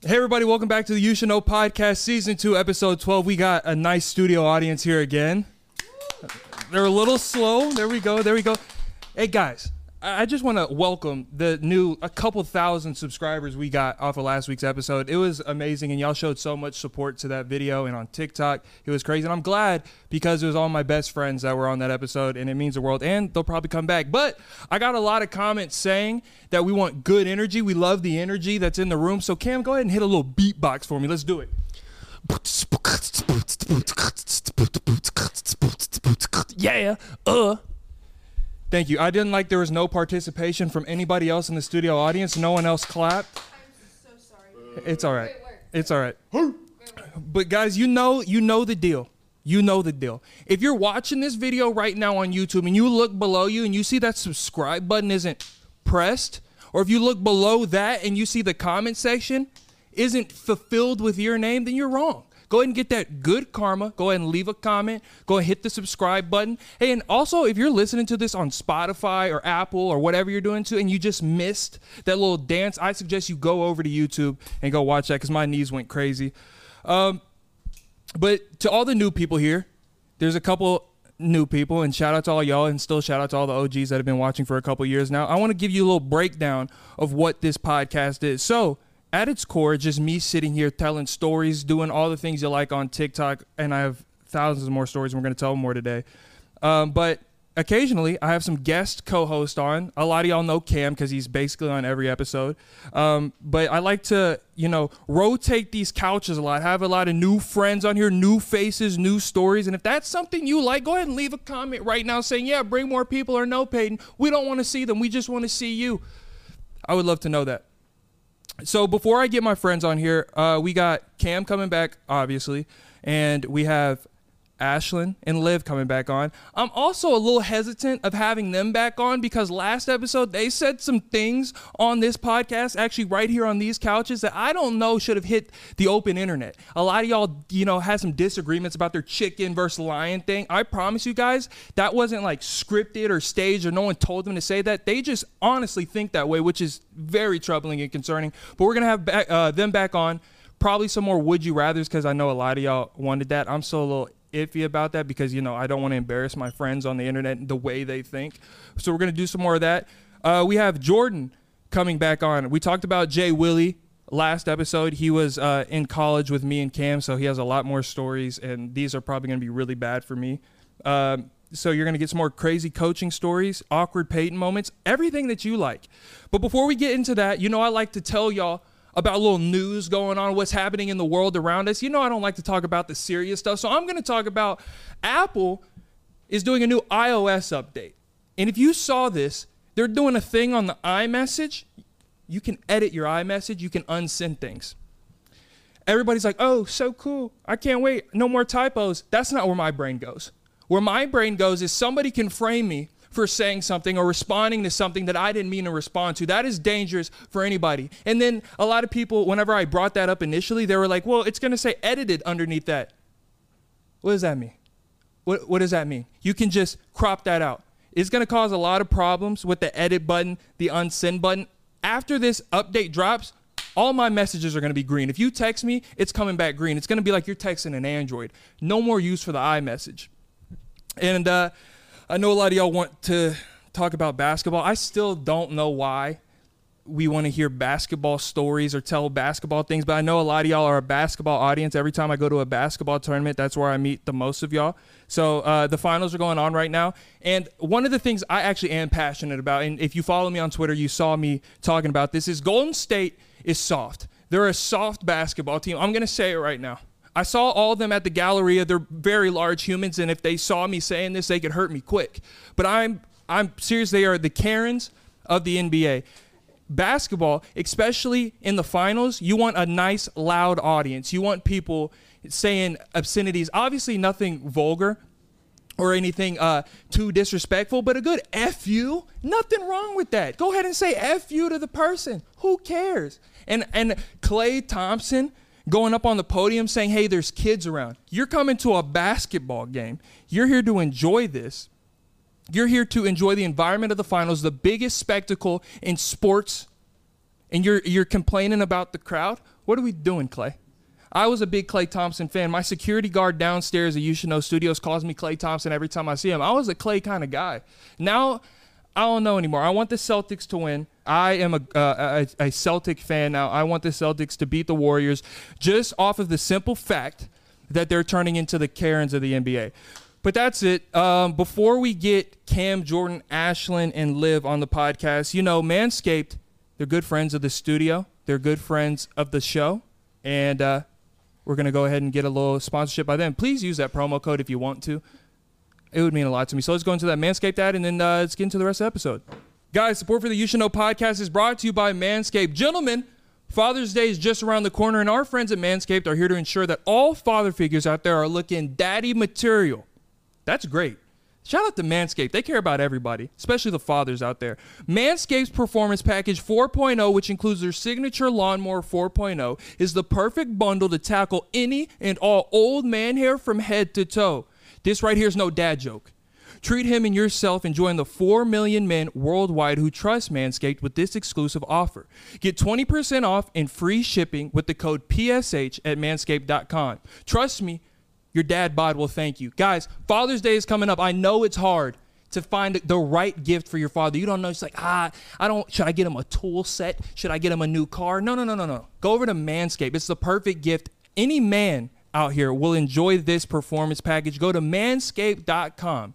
Hey everybody, welcome back to the You Should Know Podcast, Season 2, Episode 12. We got a nice studio audience here again. They're a little slow. There we go, there we go. Hey guys, I just want to welcome the new, a couple thousand subscribers we got off of last week's episode. It was amazing and y'all showed so much support to that video and on TikTok. It was crazy and I'm glad because it was all my best friends that were on that episode and it means the world and they'll probably come back. But I got a lot of comments saying that we want good energy. We love the energy that's in the room. So Cam, go ahead and hit a little beatbox for me. Let's do it. Yeah. Uh. Thank you. I didn't like there was no participation from anybody else in the studio audience. No one else clapped. I'm so sorry. It's all right. It's all right. But guys, you know you know the deal. You know the deal. If you're watching this video right now on YouTube and you look below you and you see that subscribe button isn't pressed, or if you look below that and you see the comment section isn't fulfilled with your name, then you're wrong. Go ahead and get that good karma. Go ahead and leave a comment. Go and hit the subscribe button. Hey, and also if you're listening to this on Spotify or Apple or whatever you're doing to, and you just missed that little dance, I suggest you go over to YouTube and go watch that because my knees went crazy. Um, but to all the new people here, there's a couple new people, and shout out to all y'all, and still shout out to all the OGs that have been watching for a couple years now. I want to give you a little breakdown of what this podcast is. So, at its core, just me sitting here telling stories, doing all the things you like on TikTok, and I have thousands more stories. And we're going to tell more today. Um, but occasionally, I have some guest co-host on. A lot of y'all know Cam because he's basically on every episode. Um, but I like to, you know, rotate these couches a lot. Have a lot of new friends on here, new faces, new stories. And if that's something you like, go ahead and leave a comment right now saying, "Yeah, bring more people," or "No, Peyton, we don't want to see them. We just want to see you." I would love to know that. So before I get my friends on here, uh, we got Cam coming back, obviously, and we have Ashlyn and Liv coming back on. I'm also a little hesitant of having them back on because last episode they said some things on this podcast, actually right here on these couches, that I don't know should have hit the open internet. A lot of y'all, you know, had some disagreements about their chicken versus lion thing. I promise you guys, that wasn't like scripted or staged or no one told them to say that. They just honestly think that way, which is very troubling and concerning. But we're gonna have back, uh, them back on. Probably some more would you rather's because I know a lot of y'all wanted that. I'm still a little iffy about that because you know I don't want to embarrass my friends on the internet the way they think. So we're gonna do some more of that. Uh, we have Jordan coming back on. We talked about Jay Willie last episode. He was uh, in college with me and Cam, so he has a lot more stories, and these are probably gonna be really bad for me. Um, so you're gonna get some more crazy coaching stories, awkward Peyton moments, everything that you like. But before we get into that, you know I like to tell y'all about a little news going on, what's happening in the world around us. You know, I don't like to talk about the serious stuff. So I'm going to talk about Apple is doing a new iOS update. And if you saw this, they're doing a thing on the iMessage. You can edit your iMessage, you can unsend things. Everybody's like, oh, so cool. I can't wait. No more typos. That's not where my brain goes. Where my brain goes is somebody can frame me for saying something or responding to something that I didn't mean to respond to. That is dangerous for anybody. And then a lot of people, whenever I brought that up initially, they were like, well, it's going to say edited underneath that. What does that mean? What, what does that mean? You can just crop that out. It's going to cause a lot of problems with the edit button, the unsend button. After this update drops, all my messages are going to be green. If you text me, it's coming back green. It's going to be like you're texting an Android. No more use for the iMessage. And uh, I know a lot of y'all want to talk about basketball. I still don't know why we want to hear basketball stories or tell basketball things, but I know a lot of y'all are a basketball audience. Every time I go to a basketball tournament, that's where I meet the most of y'all. So uh, the finals are going on right now. And one of the things I actually am passionate about, and if you follow me on Twitter, you saw me talking about this, is Golden State is soft. They're a soft basketball team. I'm going to say it right now. I saw all of them at the Galleria. They're very large humans, and if they saw me saying this, they could hurt me quick. But I'm I'm serious. They are the Karens of the NBA. Basketball, especially in the finals, you want a nice, loud audience. You want people saying obscenities. Obviously, nothing vulgar or anything uh, too disrespectful, but a good F you, nothing wrong with that. Go ahead and say F you to the person. Who cares? And and Klay Thompson going up on the podium saying, "Hey, there's kids around." You're coming to a basketball game. You're here to enjoy this. You're here to enjoy the environment of the finals, the biggest spectacle in sports, and you're you're complaining about the crowd. What are we doing, Klay? I was a big Klay Thompson fan. My security guard downstairs at You Should Know Studios calls me Klay Thompson every time I see him. I was a Klay kind of guy. Now, I don't know anymore. I want the Celtics to win. I am a, uh, a, a Celtic fan now. I want the Celtics to beat the Warriors just off of the simple fact that they're turning into the Karens of the NBA. But that's it. Um, before we get Cam, Jordan, Ashlyn, and Liv on the podcast, you know, Manscaped, they're good friends of the studio. They're good friends of the show. And uh, we're going to go ahead and get a little sponsorship by them. Please use that promo code if you want to. It would mean a lot to me. So let's go into that Manscaped ad and then uh, let's get into the rest of the episode. Guys, support for the You Should Know podcast is brought to you by Manscaped. Gentlemen, Father's Day is just around the corner, and our friends at Manscaped are here to ensure that all father figures out there are looking daddy material. That's great. Shout out to Manscaped. They care about everybody, especially the fathers out there. Manscaped's Performance Package 4.0, which includes their signature Lawnmower 4.0, is the perfect bundle to tackle any and all old man hair from head to toe. This right here is no dad joke. Treat him and yourself and join the 4 million men worldwide who trust Manscaped with this exclusive offer. Get 20% off and free shipping with the code PSH at manscaped.com. Trust me, your dad bod will thank you. Guys, Father's Day is coming up. I know it's hard to find the right gift for your father. You don't know. It's like, ah, I don't, should I get him a tool set? Should I get him a new car? No, no, no, no, no. Go over to Manscaped. It's the perfect gift. Any man out here will enjoy this performance package. Go to manscaped.com.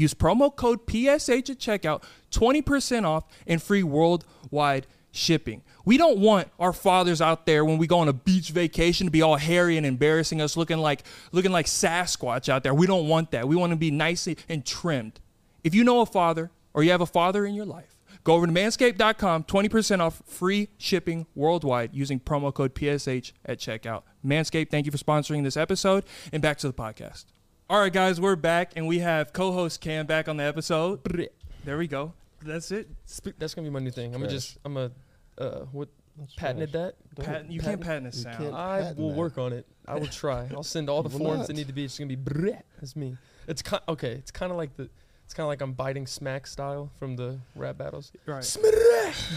Use promo code PSH at checkout, 20% off and free worldwide shipping. We don't want our fathers out there when we go on a beach vacation to be all hairy and embarrassing us looking like looking like Sasquatch out there. We don't want that. We want to be nicely and trimmed. If you know a father or you have a father in your life, go over to manscaped.com, 20% off free shipping worldwide using promo code PSH at checkout. Manscaped, thank you for sponsoring this episode and back to the podcast. All right, guys, we're back and we have co-host Cam back on the episode. There we go. That's it. Sp- That's gonna be my new thing. I'm gonna just I'm a uh what That's patented that. Don't- Patent, you can't patent a You sound. can't. I patent will that. work on it. I will try. I'll send all the You will forms not. that need to be. It's gonna be breh. That's me. It's kind okay. It's kind of like the. It's kind of like I'm biting smack style from the rap battles. Right.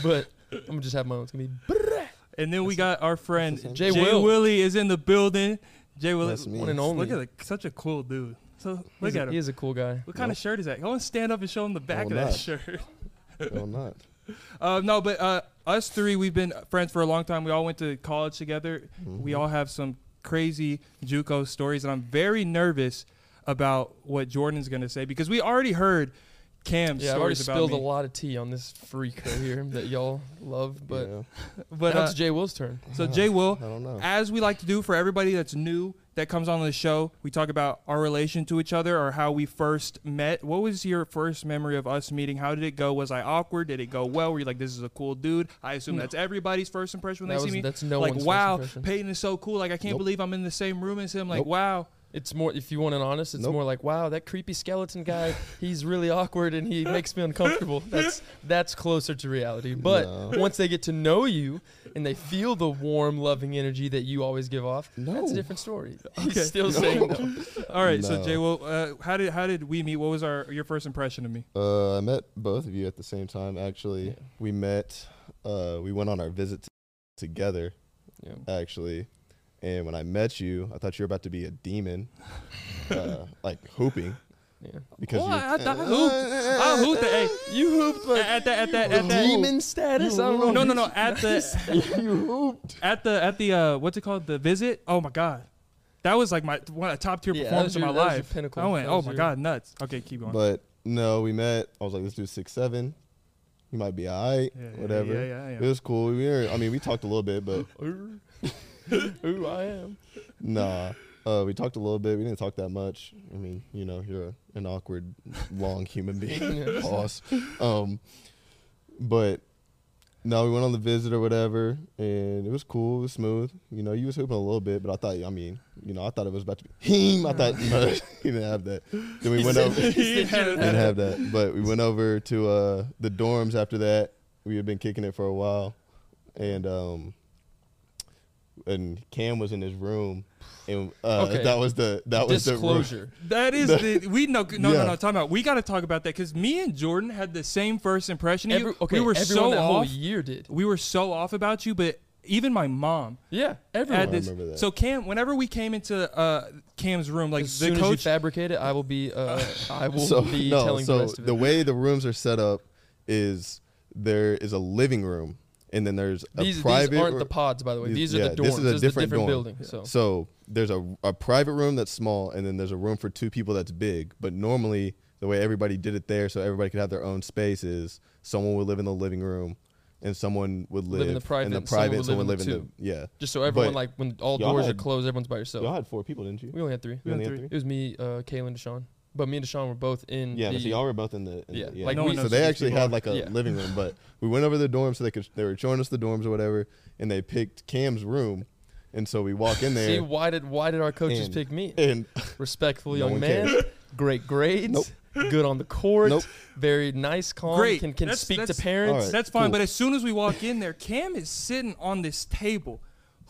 But I'm gonna just have my own. It's gonna be breh. And then we got our friend That's the Jay, same. Jay Will. Willie is in the building. Jay Willie, That's me. One and only. look at the, such a cool dude. So look He's a- at him. He is a cool guy. What kind of shirt is that? Go and stand up and show him the back No, of that not. shirt. No, not. Uh, no, but uh, us three, we've been friends for a long time. We all went to college together. We Mhm. all have some crazy JUCO stories, and I'm very nervous about what Jordan's gonna say because we already heard Cam's Yeah, I've already stories about spilled a lot of tea on this freak right here that y'all love. But yeah. But now uh, it's Jay Will's turn. so Jay Will, I don't know. as we like to do for everybody that's new that comes on the show, we talk about our relation to each other or how we first met. What was your first memory of us meeting? How did it go? Was I awkward? Did it go well? Were you like, this is a cool dude? I assume No. that's everybody's first impression when That they was, see me. that's no like, one's first wow, impression. Peyton is so cool. Like, I can't Nope. believe I'm in the same room as him. Like, Nope. wow. It's more if you want an honest, it's Nope. more like, wow, that creepy skeleton guy, he's really awkward and he makes me uncomfortable. That's that's closer to reality. But No. once they get to know you and they feel the warm, loving energy that you always give off, that's a different story. Okay. He's still No. saying no. All right, so Jay, well, uh, how did how did we meet? What was our your first impression of me? Uh, I met both of you at the same time. Actually, Yeah. we met. Uh, we went on our visit t- together. Yeah. Actually, and when I met you, I thought you were about to be a demon, uh, like hooping Yeah. because Well, you. I, I, I hooped. I hooped. Hey, You hooped like at that at that at that. demon status. I don't know. No, no, no. At the you hooped. at the at the uh what's it called the visit oh my god that was like my one a top tier Yeah, that performance was of my that was your life pinnacle. i went That oh my your- god nuts okay keep going But no, we met. I was like, this dude's six seven. He might be alright. Yeah, yeah, whatever. yeah, yeah, yeah. It was cool. We were. I mean, we talked a little bit, but Who I am. Nah. Uh, we talked a little bit. We didn't talk that much. I mean, you know, you're a, an awkward, long human being. Pause. Um, but no, we went on the visit or whatever, and it was cool. It was smooth. You know, you was hooping a little bit, but I thought, I mean, you know, I thought it was about to be him. I thought no, he didn't have that. Then we went over. He didn't have that, but we went over to uh, the dorms after that. We had been kicking it for a while, and um, and Cam was in his room, and uh, Okay. that was the that was the. Disclosure. That is the we no no Yeah. no no time out. We got to talk about that because me and Jordan had the same first impression of Every, you. okay, we were so that whole off. year did. We were so off about you, but even my mom Yeah, everyone. had this. remember that. So Cam, whenever we came into uh, Cam's room, like as the soon as you coach, fabricate it, I will be. Uh, I will so be no, telling so the rest of it. the way the rooms are set up is there is a living room, and then there's a these, private. these aren't ro- the pods, by the way. These- These, are yeah, the dorms. this is a different dorm. building. So So there's a, a private room that's small, and then there's a room for two people that's big. But normally, the way everybody did it there, so everybody could have their own space, is someone would live in the living room, and someone would live, Live in the private, the and someone private, would someone live live in in the the yeah. just so everyone, But like when all y'all doors are closed, everyone's by yourself. Y'all had four people, didn't you? we only had three. You only had had three. It was me, uh, Kaylin, Deshaun. But me and Deshaun were both in. Yeah, the, so y'all were both in the in Yeah, the, yeah. like No we- so they actually had like a Yeah. living room, but we went over the dorms so they could they were showing us the dorms or whatever, and they picked Cam's room, and so we walk in there. See why did why did our coaches And- pick me? and Respectful No young one man, cared. great grades, Nope. good on the court, Nope. very nice, calm, Great. can can That's- speak that's- to parents. All right. that's fine. cool. But as soon as we walk in there, Cam is sitting on this table.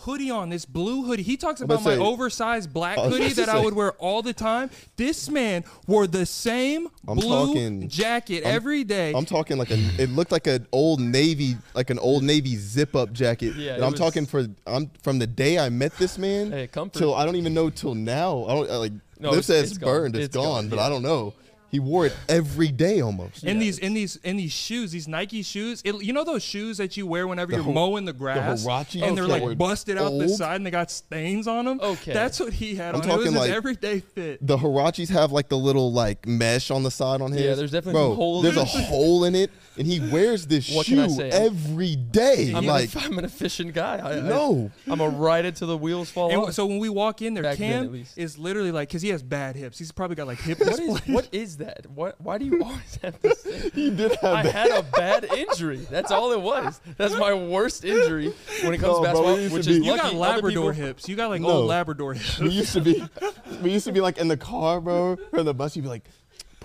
Hoodie on, this blue hoodie. He talks about about my say- oversized black oh, hoodie about to that I would wear all the time. This man wore the same I'm blue talking- jacket I'm- every day. I'm talking like a it looked like an old navy like an old navy zip up jacket. Yeah, and I'm was- talking for I'm from the day I met this man Hey, comfort. till I don't even know till now. I don't I, like No, Liv it's- says it's gone. burned, it's It's gone, gone, but yeah. I don't know. He wore it every day almost. in Yeah, these in these in these shoes, these Nike shoes. It, you know those shoes that you wear whenever The you're Hi- mowing the grass, Huaraches and they're that like busted out the side and they got stains on them. Okay. that's what he had I'm on. It was talking his like- everyday fit. The Huaraches have like the little like mesh on the side on his. Yeah, there's definitely Bro, some holes There's a hole in it, and he wears this What shoe every day. I'm like, like I'm an efficient guy. I, I, no. I'm a ride it till the wheels fall And off. so when we walk in there, Back Cam least. is literally like, because he has bad hips. He's probably got like hip what is dysplasia. what is that? What why do you always have this thing? He did have I that. had a bad injury. That's all it was. That's my worst injury when it comes No, to bro, basketball, we used to which be- is You You lucky. got Other Labrador people- hips. You got like No. old Labrador hips. we used to be we used to be like in the car, bro, or in the bus, you'd be like,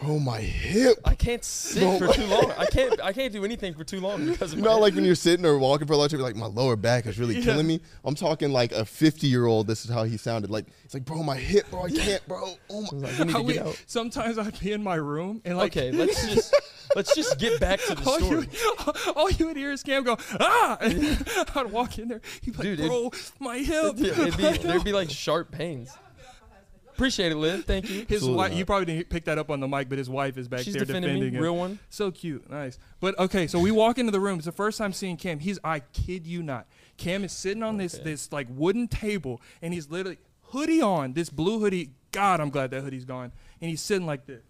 bro, my hip. I can't sit No. for too long. I can't. I can't do anything for too long because of You my know, like when you're sitting or walking for a long time, you're like, my lower back is really killing me. I'm talking like a 50 year old. This is how he sounded. Like, it's like, bro, my hip, bro, I can't, bro. Oh my. Like, we need How to we- out. sometimes I'd be in my room and like, Okay, let's just let's just get back to the all story. you, all you would hear is Cam go, ah! and I'd walk in there. He'd be like, Dude, it- bro, my hip. Yeah, it'd be, there'd be like sharp pains. Appreciate it, Liv. Thank you. His Absolutely wife, you probably didn't pick that up on the mic, but his wife is back She's there defending defending me. him. Real one. So cute, nice. But okay, so we walk into the room. It's the first time seeing Cam. He's, I kid you not, Cam is sitting on this this like wooden table, and he's literally hoodie on, this blue hoodie. God, I'm glad that hoodie's gone. And he's sitting like this.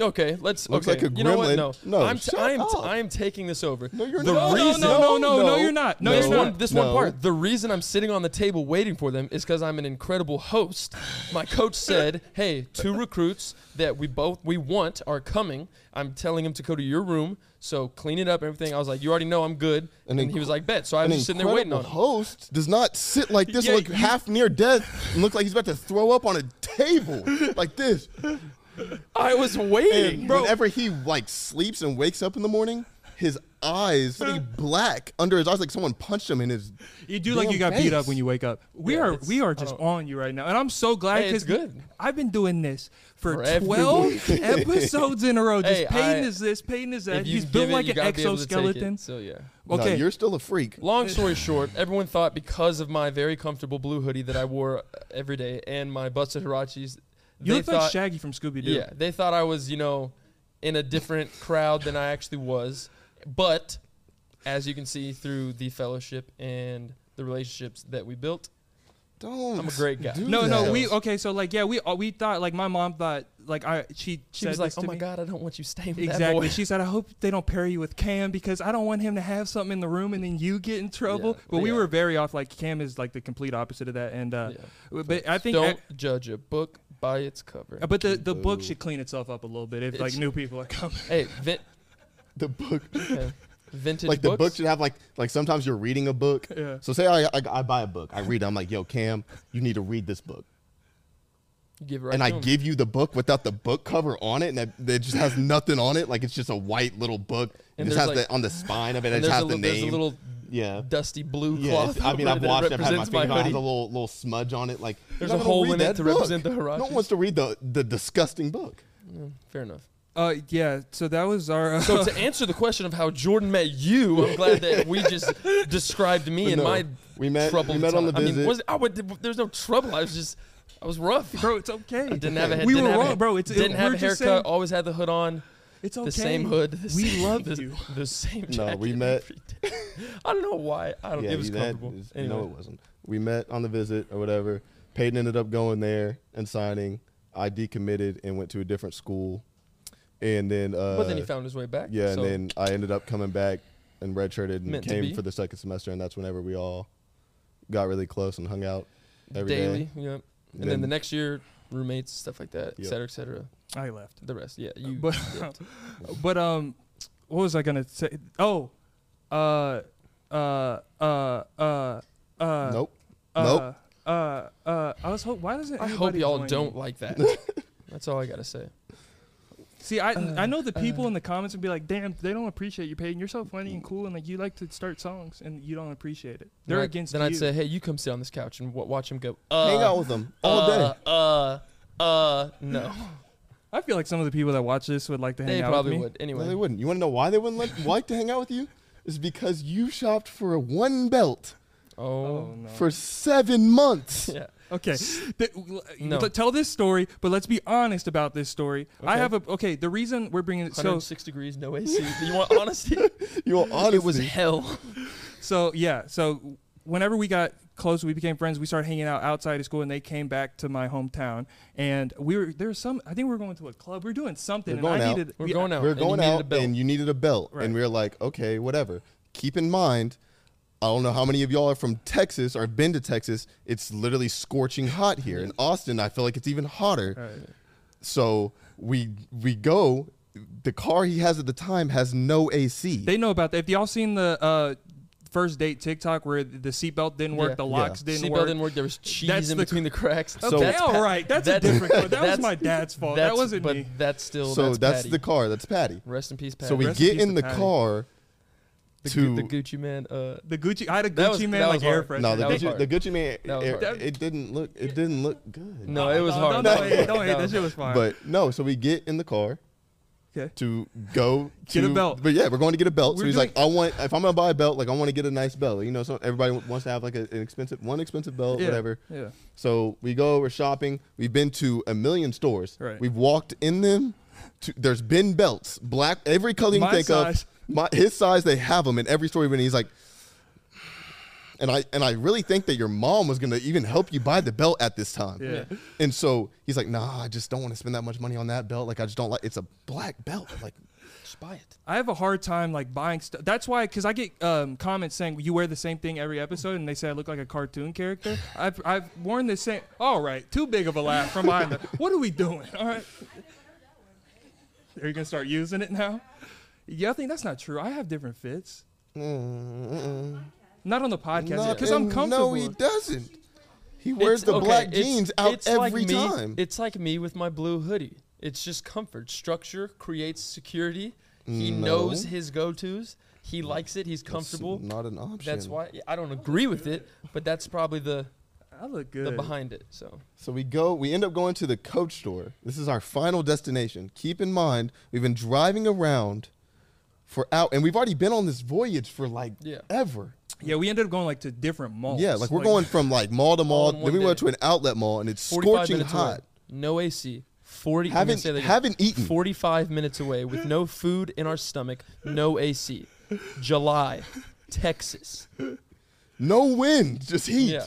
Okay, let's. Looks okay. like a you know what? No, No, I'm t- I'm. I'm taking this over. No, you're the not. No, no, reason, no, no, no, no, no, you're not. No, no. you're not. this one part. The reason I'm sitting on the table waiting for them is because I'm an incredible host. My coach said, "Hey, two recruits that we both we want are coming. I'm telling him to go to your room, so clean it up, everything." I was like, "You already know I'm good," An and he was like, "Bet." So I was just sitting there waiting on him. host does not sit like this, Yeah, look you- half near death, and look like he's about to throw up on a table like this. I was waiting, And bro. whenever he like sleeps and wakes up in the morning, his eyes be black under his eyes, like someone punched him in his. You do like you damn got beat up when you wake up. We Yeah, are we are just oh. on you right now, and I'm so glad Hey, it's good. I've been doing this for, For 12 episodes in a row. Just Hey, Peyton I- is this, Peyton is that. He's built it, like an gotta be able to take it. exoskeleton. So yeah. No, Okay, you're still a freak. Long story short, everyone thought because of my very comfortable blue hoodie that I wore every day and my busted Huaraches, you they look thought, like Shaggy from Scooby Doo. Yeah, they thought I was, you know, in a different crowd than I actually was. But as you can see through the fellowship and the relationships that we built, Don't. I'm a great guy. do No, no, we okay. So like, yeah, we uh, we thought like my mom thought like I she She said was like, "Oh my me. god, I don't want you staying with that Exactly. boy." She said, I hope they don't pair you with Cam because I don't want him to have something in the room and then you get in trouble. Yeah, but we yeah. were very off. Like Cam is like the complete opposite of that. And uh, Yeah. but I think, don't judge a book by its cover. uh, but the the book should clean itself up a little bit if like new people are coming. hey, vin- the book. okay. vintage like the books. book should have like like sometimes you're reading a book. Yeah. So say I, I I buy a book, I read it. I'm like, yo, Cam, you need to read this book, You give it right and I I 'em. give you the book without the book cover on it, and that, that just has nothing on it. Like it's just a white little book. And And it just there's has like- the on the spine of it. and It there's just a, has the little, there's a name. little yeah. dusty blue Yeah, cloth. I mean, over I've it that watched it. I've had my represents finger it. It has hoodie. a little little smudge on it. Like There's you're a gonna hole read in it that to book. represent the horizon. No Huarache. one wants to read the the disgusting book. Fair enough. Uh, yeah. So that was our. Uh, So to answer the question of how Jordan met you, I'm glad that we just described me and no, my we met- we troubled met on the time. I mean, visit. was, I would, there's no trouble. I was just, I was rough. bro, it's okay. I didn't have a head. We didn't were have a wrong, hair- bro. It's- didn't it- have we're a just haircut. saying- Always had the hood on. It's okay. The same hood. The We same, love the, you. The same No, we met- I don't know why. I don't. yeah, it was you met- comfortable. is- Anyway. No, it wasn't. We met on the visit or whatever. Peyton ended up going there and signing. I decommitted and went to a different school, and then. Uh, but then he found his way back. Yeah, so and then I ended up coming back and redshirted and Meant came for the second semester, and that's whenever we all got really close and hung out every day. daily. Yeah. And then, then- the next year, roommates, stuff like that, et Yep. cetera, et cetera. I left. The rest, yeah. You. But but um, what was I gonna say? Oh, uh, uh, uh, uh, uh. Nope. Uh, Nope. Uh, uh, I was hope. Why doesn't I hope y'all don't me? like that. That's all I gotta say. See, I I know the people uh. in the comments would be like, "Damn, they don't appreciate you, Peyton. You're so funny and cool, and like you like to start songs, and you don't appreciate it. They're then against Then you." I'd say, hey, you come sit on this couch and w- watch him go. Uh, Hang out with them all uh, day. Uh, uh, no. I feel like some of the people that watch this would like to hang They out probably with me. would. Anyway. No, they wouldn't. You want to know why they wouldn't let, like to hang out with you? Is because you shopped for a one belt Oh. Oh no. for seven months. Yeah. Okay. Th- No. l- Tell this story, but let's be honest about this story. I Okay. have a okay. The reason we're bringing it so 106 degrees, no AC. you want honesty? You want honesty? it was hell. so yeah. So whenever we got close, we became friends. We started hanging out outside of school, and they came back to my hometown. And we were there was some. I think we were going to a club. We were doing something. We're and going I out. needed. We're we- going out. we were and you going needed out, a belt. and you needed a belt, Right. and we were like, okay, whatever. Keep in mind. I don't know how many of y'all are from Texas or have been to Texas. It's literally scorching hot here. In Austin, I feel like it's even hotter. Right. So we we go. The car he has at the time has no AC. They know about that. If y'all seen the uh, first date TikTok where the seatbelt didn't work, Yeah. the Yeah. locks didn't Seatbelt work. didn't work. There was cheese That's in the- between the cracks. So- That's all Pat- right. That's, a different. one. That was my dad's fault. That wasn't but me. that's still. so that's, that's, Patty. the car. That's Patty. Rest in peace, Patty. So we Rest get peace in the Patty. car the, to the Gucci man. Uh, The Gucci, I had a Gucci was- man like was air hard. freshener. no the Gucci, hard. the Gucci man. That was it, didn't look it didn't look good. no, it was no, hard. No, No. don't hate, don't hate. No. That shit was fine. But no, so we get in the car okay. to go Get a belt. But yeah, we're going to get a belt. We're so he's like, I want if I'm gonna buy a belt, like I want to get a nice belt. You know, so everybody wants to have like a, an expensive one expensive belt, Yeah. whatever. Yeah. So we go, we're shopping. We've been to a million stores. Right. We've walked in them. To, there's been belts, black, every color you can My think size. of. My, his size, they have them in every store. But he's like, and I and I really think that your mom was gonna even help you buy the belt at this time. Yeah. And so he's like, Nah, I just don't want to spend that much money on that belt. Like I just don't like. It's a black belt. Like, just buy it. I have a hard time like buying stuff. That's why, because I get um, comments saying you wear the same thing every episode, and they say I look like a cartoon character. I've I've worn the same. All right, too big of a laugh from behind the. What are we doing? All right. Are you gonna start using it now? Yeah, I think that's not true. I have different fits. Not on the podcast because I'm comfortable. No, he doesn't. He wears It's- the okay, black jeans out it's like every me- time. It's like me with my blue hoodie. It's just comfort. Structure creates security. He No. knows his go tos. He likes it. He's That's comfortable. not an option. That's why I don't agree with it, but that's probably the I look the behind it. So So we go, we end up going to the coach store. This is our final destination. Keep in mind, we've been driving around for out, and we've already been on this voyage for like Yeah. ever. Yeah, we ended up going like to different malls. Yeah, like we're going from like mall to mall. All Then we went to an outlet mall, and it's 45 scorching hot. away. No AC. 40 Haven't haven't eaten. 45 minutes away with no food in our stomach, no AC. July, Texas. No wind, just heat. Yeah.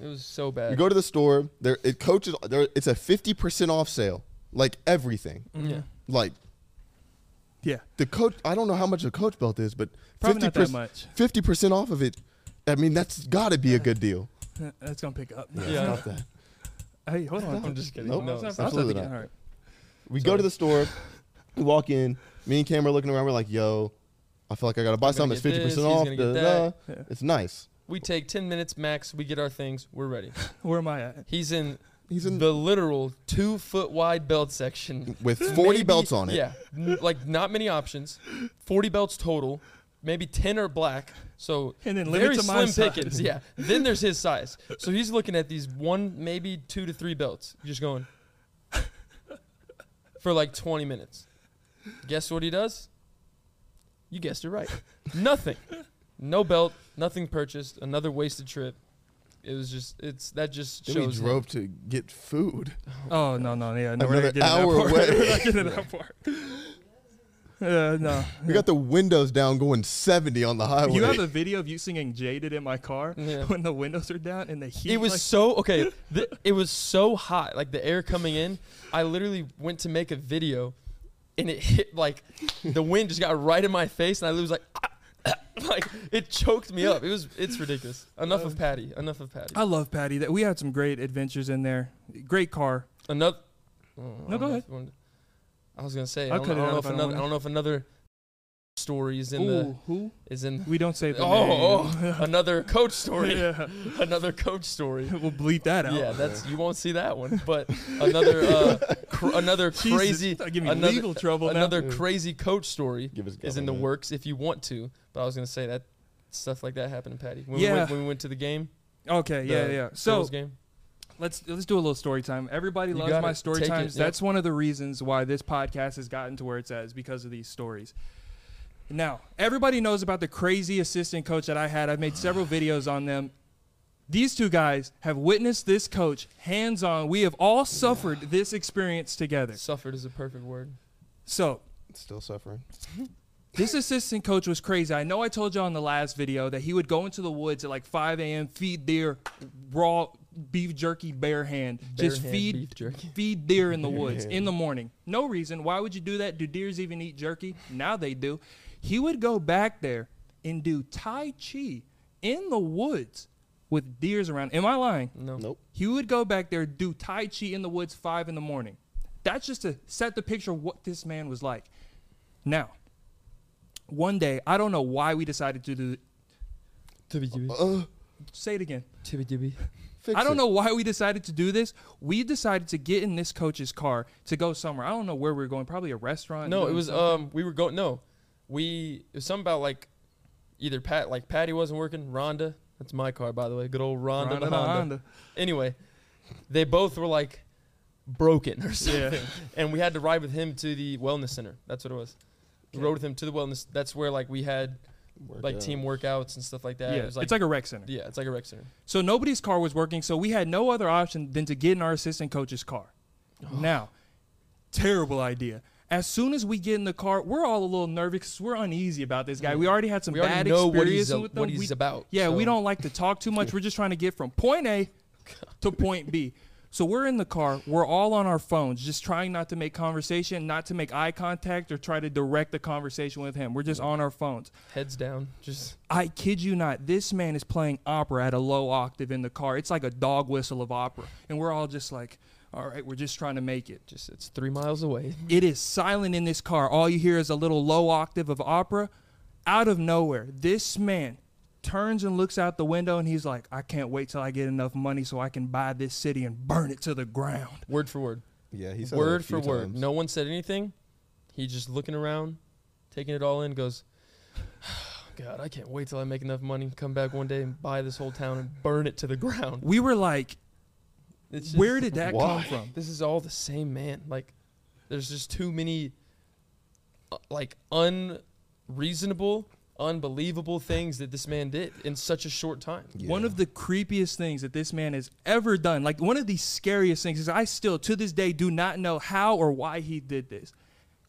It was so bad. You go to the store. There, it coaches. There, it's a fifty percent off sale. Like everything. yeah. Like Yeah. the coach. I don't know how much a coach belt is, but Probably not that much. Fifty percent off of it. I mean, that's got to be a good deal. That's gonna pick up. Yeah. Stop that. Hey, hold on. I'm just kidding. Nope. No, It's not- absolutely not not. All right. We go to the store. We walk in. Me and Cam are looking around. We're like, "Yo, I feel like I gotta buy I'm something. It's get fifty this, percent he's off. da, da, da. Yeah. It's nice. We take 10 minutes max. We get our things. We're ready. Where am I at? He's in He's in the literal two foot wide belt section. with forty Maybe- belts on it. Yeah, like not many options. Forty belts total. Maybe ten are black. So And then very limit to slim size. pickings. Yeah. Then there's his size. So he's looking at these one, maybe two to three belts. Just going for like 20 minutes. Guess what he does? You guessed it right. Nothing. No belt. Nothing purchased. Another wasted trip. It was just. It's that just Then we shows. him. drove to get food. Oh no no yeah no we're Another not getting hour that part. away. we're not getting that part. Uh, no. We got the windows down, going seventy on the highway. You have a video of you singing "Jaded" in my car Yeah. when the windows are down and the heat. It was like, so okay. The, it was so hot, like the air coming in. I literally went to make a video, and it hit like the wind just got right in my face, and I was like, like it choked me up. It was it's ridiculous. Enough of Patty. Enough of Patty. I love Patty. That we had some great adventures in there. Great car. Another. oh, I No, go ahead. I was gonna say. I I'll don't, cut I don't know if I another. I don't know if another story is in Ooh, the who? is in. We don't say the Oh, name. oh, another coach story. yeah, Another coach story. we'll bleep that out. Yeah, that's you won't see that one. But another uh, cr- another Jesus, crazy give me another, legal trouble now. another crazy coach story Give us is in the government. works if you want to. But I was gonna say that stuff like that happened to Patty when, Yeah. we, went, when we went to the game. Okay, yeah, the yeah. So game. let's let's do a little story time. Everybody You loves my story Take it, times. yep. That's one of the reasons why this podcast has gotten to where it's at is because of these stories. Now, everybody knows about the crazy assistant coach that I had. I've made several videos on them. These two guys have witnessed this coach hands on. We have all suffered this experience together. Suffered is a perfect word. So, Still suffering. this assistant coach was crazy. I know I told you on the last video that he would go into the woods at like 5 a.m., feed deer raw beef jerky bare hand. Just Bare hand feed beef jerky. feed deer in the woods hand. in the morning. No reason. Why would you do that? Do deers even eat jerky? Now they do. He would go back there and do Tai Chi in the woods with deers around. Am I lying? No. Nope. He would go back there, do Tai Chi in the woods five in the morning. That's just to set the picture of what this man was like. Now, one day, I don't know why we decided to do. Uh, Say it again. Tibby fix I don't it. know why we decided to do this. We decided to get in this coach's car to go somewhere. I don't know where we were going. Probably a restaurant. No, it was something. um we were going no. We it was something about like either Pat like Patty wasn't working, Rhonda. That's my car by the way. Good old Rhonda, Rhonda the the Honda. Honda. Anyway, they both were like broken or something. Yeah. And we had to ride with him to the wellness center. That's what it was. We rode with him to the wellness. That's where like we had Work like team workouts and stuff like that. Yeah, it was like, it's like a rec center. yeah, it's like a rec center. So nobody's car was working, so we had no other option than to get in our assistant coach's car. now, terrible idea. As soon as we get in the car, we're all a little nervous 'cause we're uneasy about this guy. We already had some We bad already know what experience he's, a- with him. what he's We- about. Yeah, we don't like to talk too much. We're just trying to get from point A to point B. So we're in the car. We're all on our phones, just trying not to make conversation, not to make eye contact, or try to direct the conversation with him. We're just on our phones. heads down. Just I kid you not, this man is playing opera at a low octave in the car. It's like a dog whistle of opera. And we're all just like, all right, we're just trying to make it. just it's three miles away. It is silent in this car. All you hear is a little low octave of opera. Out of nowhere, this man turns and looks out the window and he's like, I can't wait till I get enough money so I can buy this city and burn it to the ground. Word for word. Yeah, he said word for word. times. No one said anything. He just looking around, taking it all in. Goes, God, I can't wait till I make enough money, come back one day and buy this whole town and burn it to the ground. We were like, It's where did that Why? come from? This is all the same man. Like, there's just too many, uh, like unreasonable, unbelievable things that this man did in such a short time. One of the creepiest things that this man has ever done, like one of the scariest things, is I still to this day do not know how or why he did this.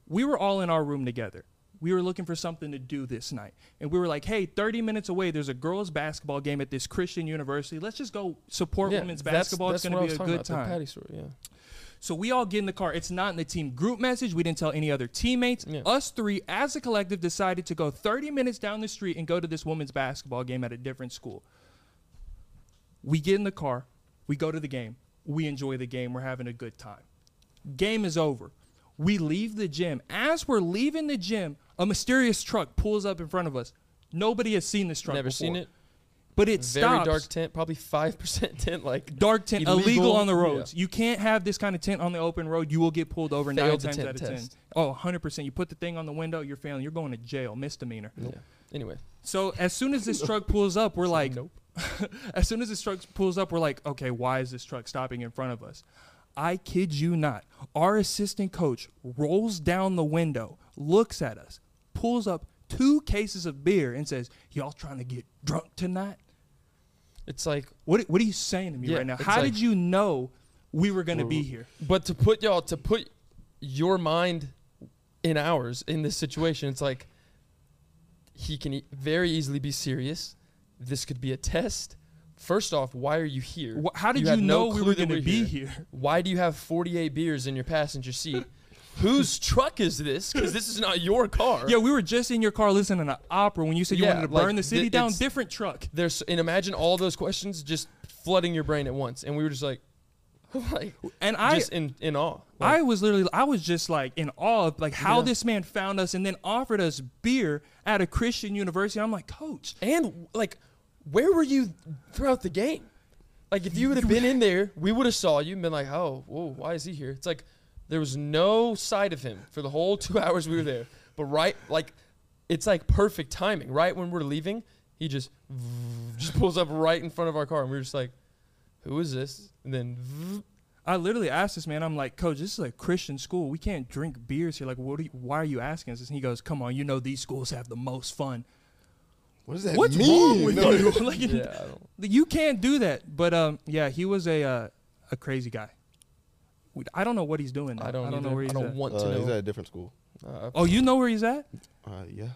We were all in our room together. We were looking for something to do this night. And we were like, hey, 30 minutes away, there's a girls' basketball game at this Christian university. Let's just go support women's that's- basketball. That's it's going to be a good about, time. Patty story, yeah. So we all get in the car. It's not in the team group message. We didn't tell any other teammates. Yeah. Us three, as a collective, decided to go 30 minutes down the street and go to this women's basketball game at a different school. We get in the car. We go to the game. We enjoy the game. We're having a good time. Game is over. We leave the gym. As we're leaving the gym, a mysterious truck pulls up in front of us. Nobody has seen this truck Never before. seen it. But it Very stops dark tent, probably five percent tint. Like dark tent, illegal, Illegal, on the yeah. roads. You can't have this kind of tint on the open road. You will get pulled over nine Failed the times out of ten. test. Oh, 100%. You put the thing on the window, you're failing. You're going to jail, misdemeanor. yeah. Anyway, So as soon as this truck pulls up, we're like, nope. as soon as this truck pulls up, we're like, okay, why is this truck stopping in front of us? I kid you not. Our assistant coach rolls down the window, looks at us, pulls up two cases of beer, and says, "Y'all trying to get drunk tonight?" It's like, What What are you saying to me Yeah, right now? How like- did you know we were going to be here? but to put y'all to put your mind in ours in this situation, it's like he can e- very easily be serious. This could be a test. First off, why are you here? Wh- How did you, had know no we were going to be here? Why do you have 48 beers in your passenger seat? Whose truck is this? Because this is not your car. Yeah, we were just in your car listening to an opera when you said you Yeah, wanted to like, burn the city thi- down. Different truck. There's and imagine all those questions just flooding your brain at once, and we were just like, like And I, just in in awe. I was literally, I was just like in awe of like how Yeah. this man found us and then offered us beer at a Christian university. I'm like, Coach, and like, where were you throughout the game? Like, if you would have been in there, we would have saw you and been like, oh, whoa, why is he here? It's like there was no sight of him for the whole two hours we were there. But right, like, it's like perfect timing. Right when we're leaving, he just just pulls up right in front of our car, and we are just like, who is this? And then I literally asked this man, I'm like, Coach, this is a Christian school. We can't drink beers here. Like, what? Are you, why are you asking us? And he goes, Come on, you know these schools have the most fun. What does that What's mean? wrong with No, you? like, yeah, I don't. you can't do that. But um, yeah, he was a uh, a crazy guy. We- I don't know what he's doing. Now. I don't, I don't know either. where he's I don't at. want Uh, to he's know. at a different school. Uh, Oh, you know where he's at? Uh, yeah.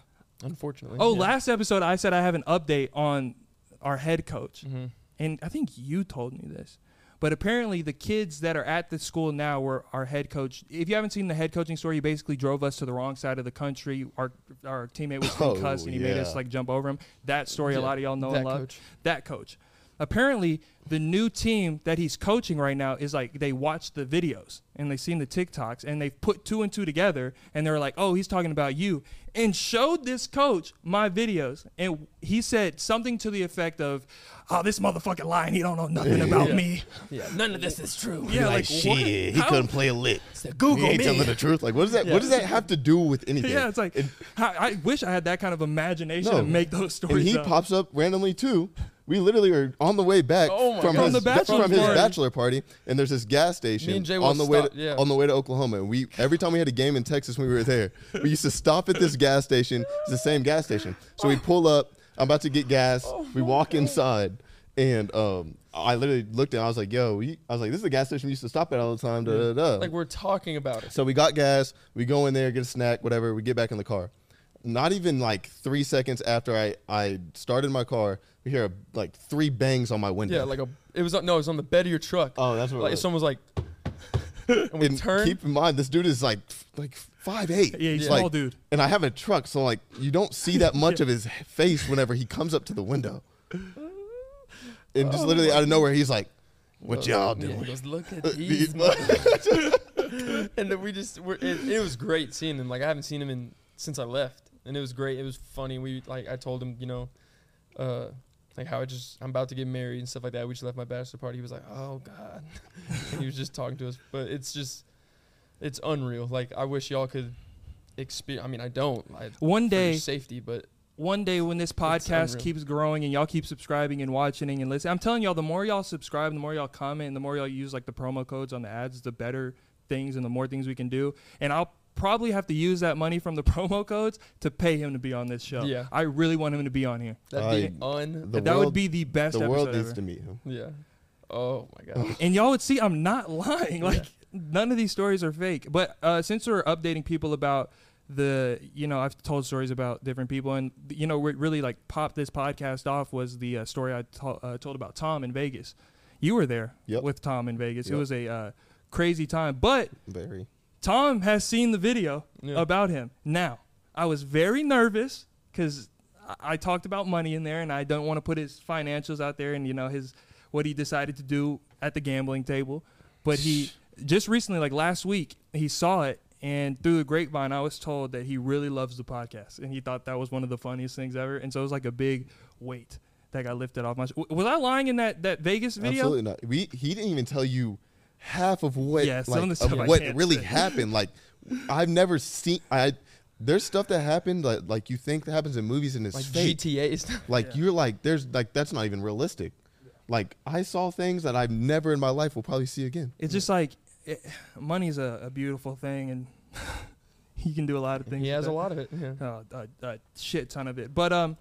unfortunately. Oh, yeah. last episode I said I have an update on our head coach, Mhm. and I think you told me this. But apparently, the kids that are at the school now were our head coach. If you haven't seen the head coaching story, he basically drove us to the wrong side of the country. Our our teammate was Oh, concussed, and he made us like jump over him. That story, a lot of y'all know that and love. coach. That coach. Apparently, the new team that he's coaching right now is like they watched the videos and they've seen the TikToks and they've put two and two together and they're like, oh, he's talking about you, and showed this coach my videos and he said something to the effect of, oh, this motherfucking lying, he don't know nothing about Yeah. me. Yeah, none of this is true. Yeah, like, what? shit, he How- couldn't play a lick. Google he ain't me. telling the truth. Like, what does that? Yeah. What does that have to do with anything? Yeah, it's like how, I wish I had that kind of imagination No. to make those stories. and he up. pops up randomly too. We literally are on the way back Oh from his, From the bachelor from his party. bachelor party, and there's this gas station on the way to, yeah. on the way to Oklahoma. And we every time we had a game in Texas when we were there, we used to stop at this gas station. It's the same gas station, so we pull up. I'm about to get gas. Oh we walk inside, and um, I literally looked at. I was like, "Yo," we, I was like, "This is the gas station we used to stop at all the time." Da, da, da. Like we're talking about it. So we got gas. We go in there, get a snack, whatever. We get back in the car. Not even like three seconds after I, I started my car, we hear like three bangs on my window. Yeah, like a. It was on, no, it was on the bed of your truck. oh, that's what. like it was. someone was like, and we and turned. keep in mind, this dude is like like five eight. Yeah, he's a like, small dude. And I have a truck, so like you don't see that much of his face whenever he comes up to the window. And just literally out of nowhere, he's like, "What y'all Yeah, doing?" he goes, look at These these. and then we just, we're, it, it was great seeing him. Like I haven't seen him in since I left, and it was great. It was funny. We like I told him, you know, uh, like how I just I'm about to get married and stuff like that. We just left my bachelor party. He was like, oh god, and he was just talking to us. But it's just, it's unreal. Like I wish y'all could experience. I mean, I don't. I, One for day, safety, but one day when this podcast keeps growing and y'all keep subscribing and watching and listening, I'm telling y'all, the more y'all subscribe, the more y'all comment, and the more y'all use like the promo codes on the ads, the better things and the more things we can do. And I'll probably have to use that money from the promo codes to pay him to be on this show. Yeah. I really want him to be on here. that'd be un. The that would world- be the best The world episode needs ever. to meet him. Yeah. Oh my god. and y'all would see I'm not lying. Like none of these stories are fake. But uh, since we're updating people about the you know I've told stories about different people, and you know what really like popped this podcast off was the uh, story I to- uh, told about Tom in Vegas. You were there Yep. with Tom in Vegas. It was a uh, crazy time, but Very. Tom has seen the video Yeah. about him. Now, I was very nervous because I-, I talked about money in there, and I don't want to put his financials out there, and you know his what he decided to do at the gambling table. But he just recently, like last week, he saw it, and through the grapevine, I was told that he really loves the podcast, and he thought that was one of the funniest things ever. And so it was like a big weight that got lifted off my. sh- Was I lying in that that Vegas video? Absolutely not. We he didn't even tell you half of what Yeah, some like, of the stuff of I what can't really say. happened. Like I've never seen I there's stuff that happened like like you think that happens in movies and it's Like fake. GTA stuff. Like Yeah. you're like there's like that's not even realistic. Like I saw things that I've never in my life will probably see again. it's just like it, money's a, a beautiful thing and you can do a lot of things He with has a lot of it. Yeah. Oh, a, a shit ton of it but um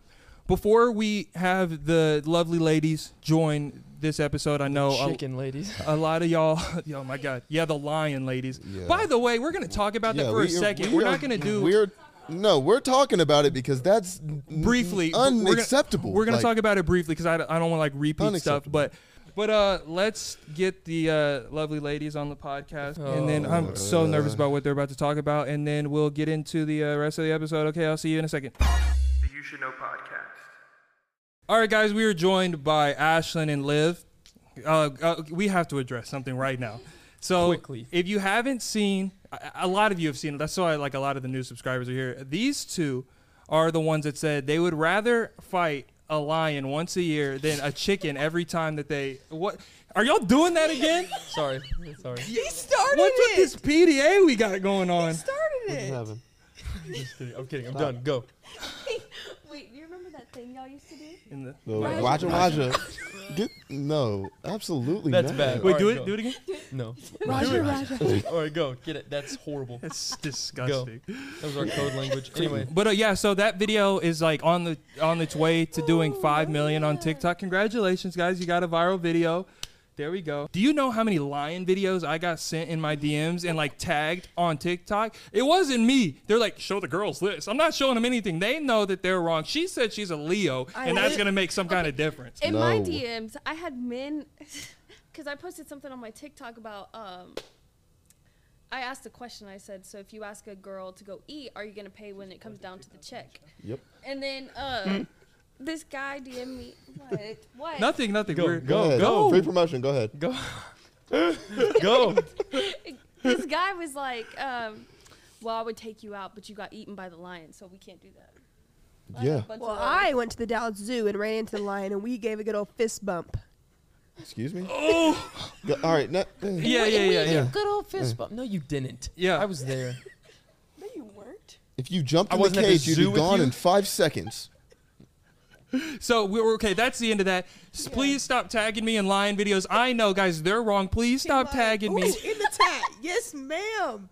before we have the lovely ladies join this episode i know a, Chicken ladies. a lot of y'all oh my god yeah the lion ladies Yeah. by the way we're gonna talk about that Yeah, for a second we we're are- not gonna do We're no, we're talking about it because that's n- briefly we're gonna- unacceptable. We're gonna Like, talk about it briefly because I, I don't want to like repeat stuff, but but uh, let's get the uh, lovely ladies on the podcast, and then I'm Oh. so nervous about what they're about to talk about, and then we'll get into the uh, rest of the episode. Okay, I'll see you in a second. The You Should Know podcast. All right, guys, we are joined by Ashlyn and Liv. Uh, uh, we have to address something right now. So, Quickly. if you haven't seen, a, a lot of you have seen it. That's why, like, a lot of the new subscribers are here. These two are the ones that said they would rather fight a lion once a year than a chicken every time that they. What are y'all doing that again? Sorry. Sorry. He started What's with it. this PDA we got going on? He started what's it. happening? Just kidding. I'm kidding. I'm done. Go. Wait, do you remember that thing y'all used to do? In the, No, Raja. Raja Raja. Get, no, absolutely That's not. bad. wait, All do right, it. go. Do it again. No. Raja, Raja. All right, go. Get it. That's horrible. That's disgusting. That was our code language. Anyway. But uh, yeah, so that video is like on the on its way to doing five million on TikTok. Congratulations, guys! You got a viral video. There we go. Do you know how many lion videos I got sent in my DMs and like tagged on TikTok? It wasn't me. They're like, show the girls this. I'm not showing them anything. They know that they're wrong. She said she's a Leo, I and that's gonna make some kind of difference. In my DMs, I had men, because I posted something on my TikTok about. Um, I asked a question. I said, "So if you ask a girl to go eat, are you gonna pay when it comes down to the check?" Yep. And then uh, this guy DM me. What? What? Nothing, nothing. Go, We're- go, ahead. go. Free promotion. Go ahead. Go. go. This guy was like, um, "Well, I would take you out, but you got eaten by the lion, so we can't do that." I Yeah. Well, I went to the Dallas Zoo and ran into the lion, and we gave a good old fist bump. Excuse me. Oh, Go- all right. No, yeah, We- yeah, yeah, yeah. Good old fist bump. No, you didn't. Yeah. I was there. No, you weren't. if you jumped I in the wasn't the cage, you'd zoo be gone you? in five seconds. So we're okay. That's the end of that. S- Please stop tagging me in lion videos. I know, guys, they're wrong. Please stop tagging Ooh, me. in the tag. yes, ma'am.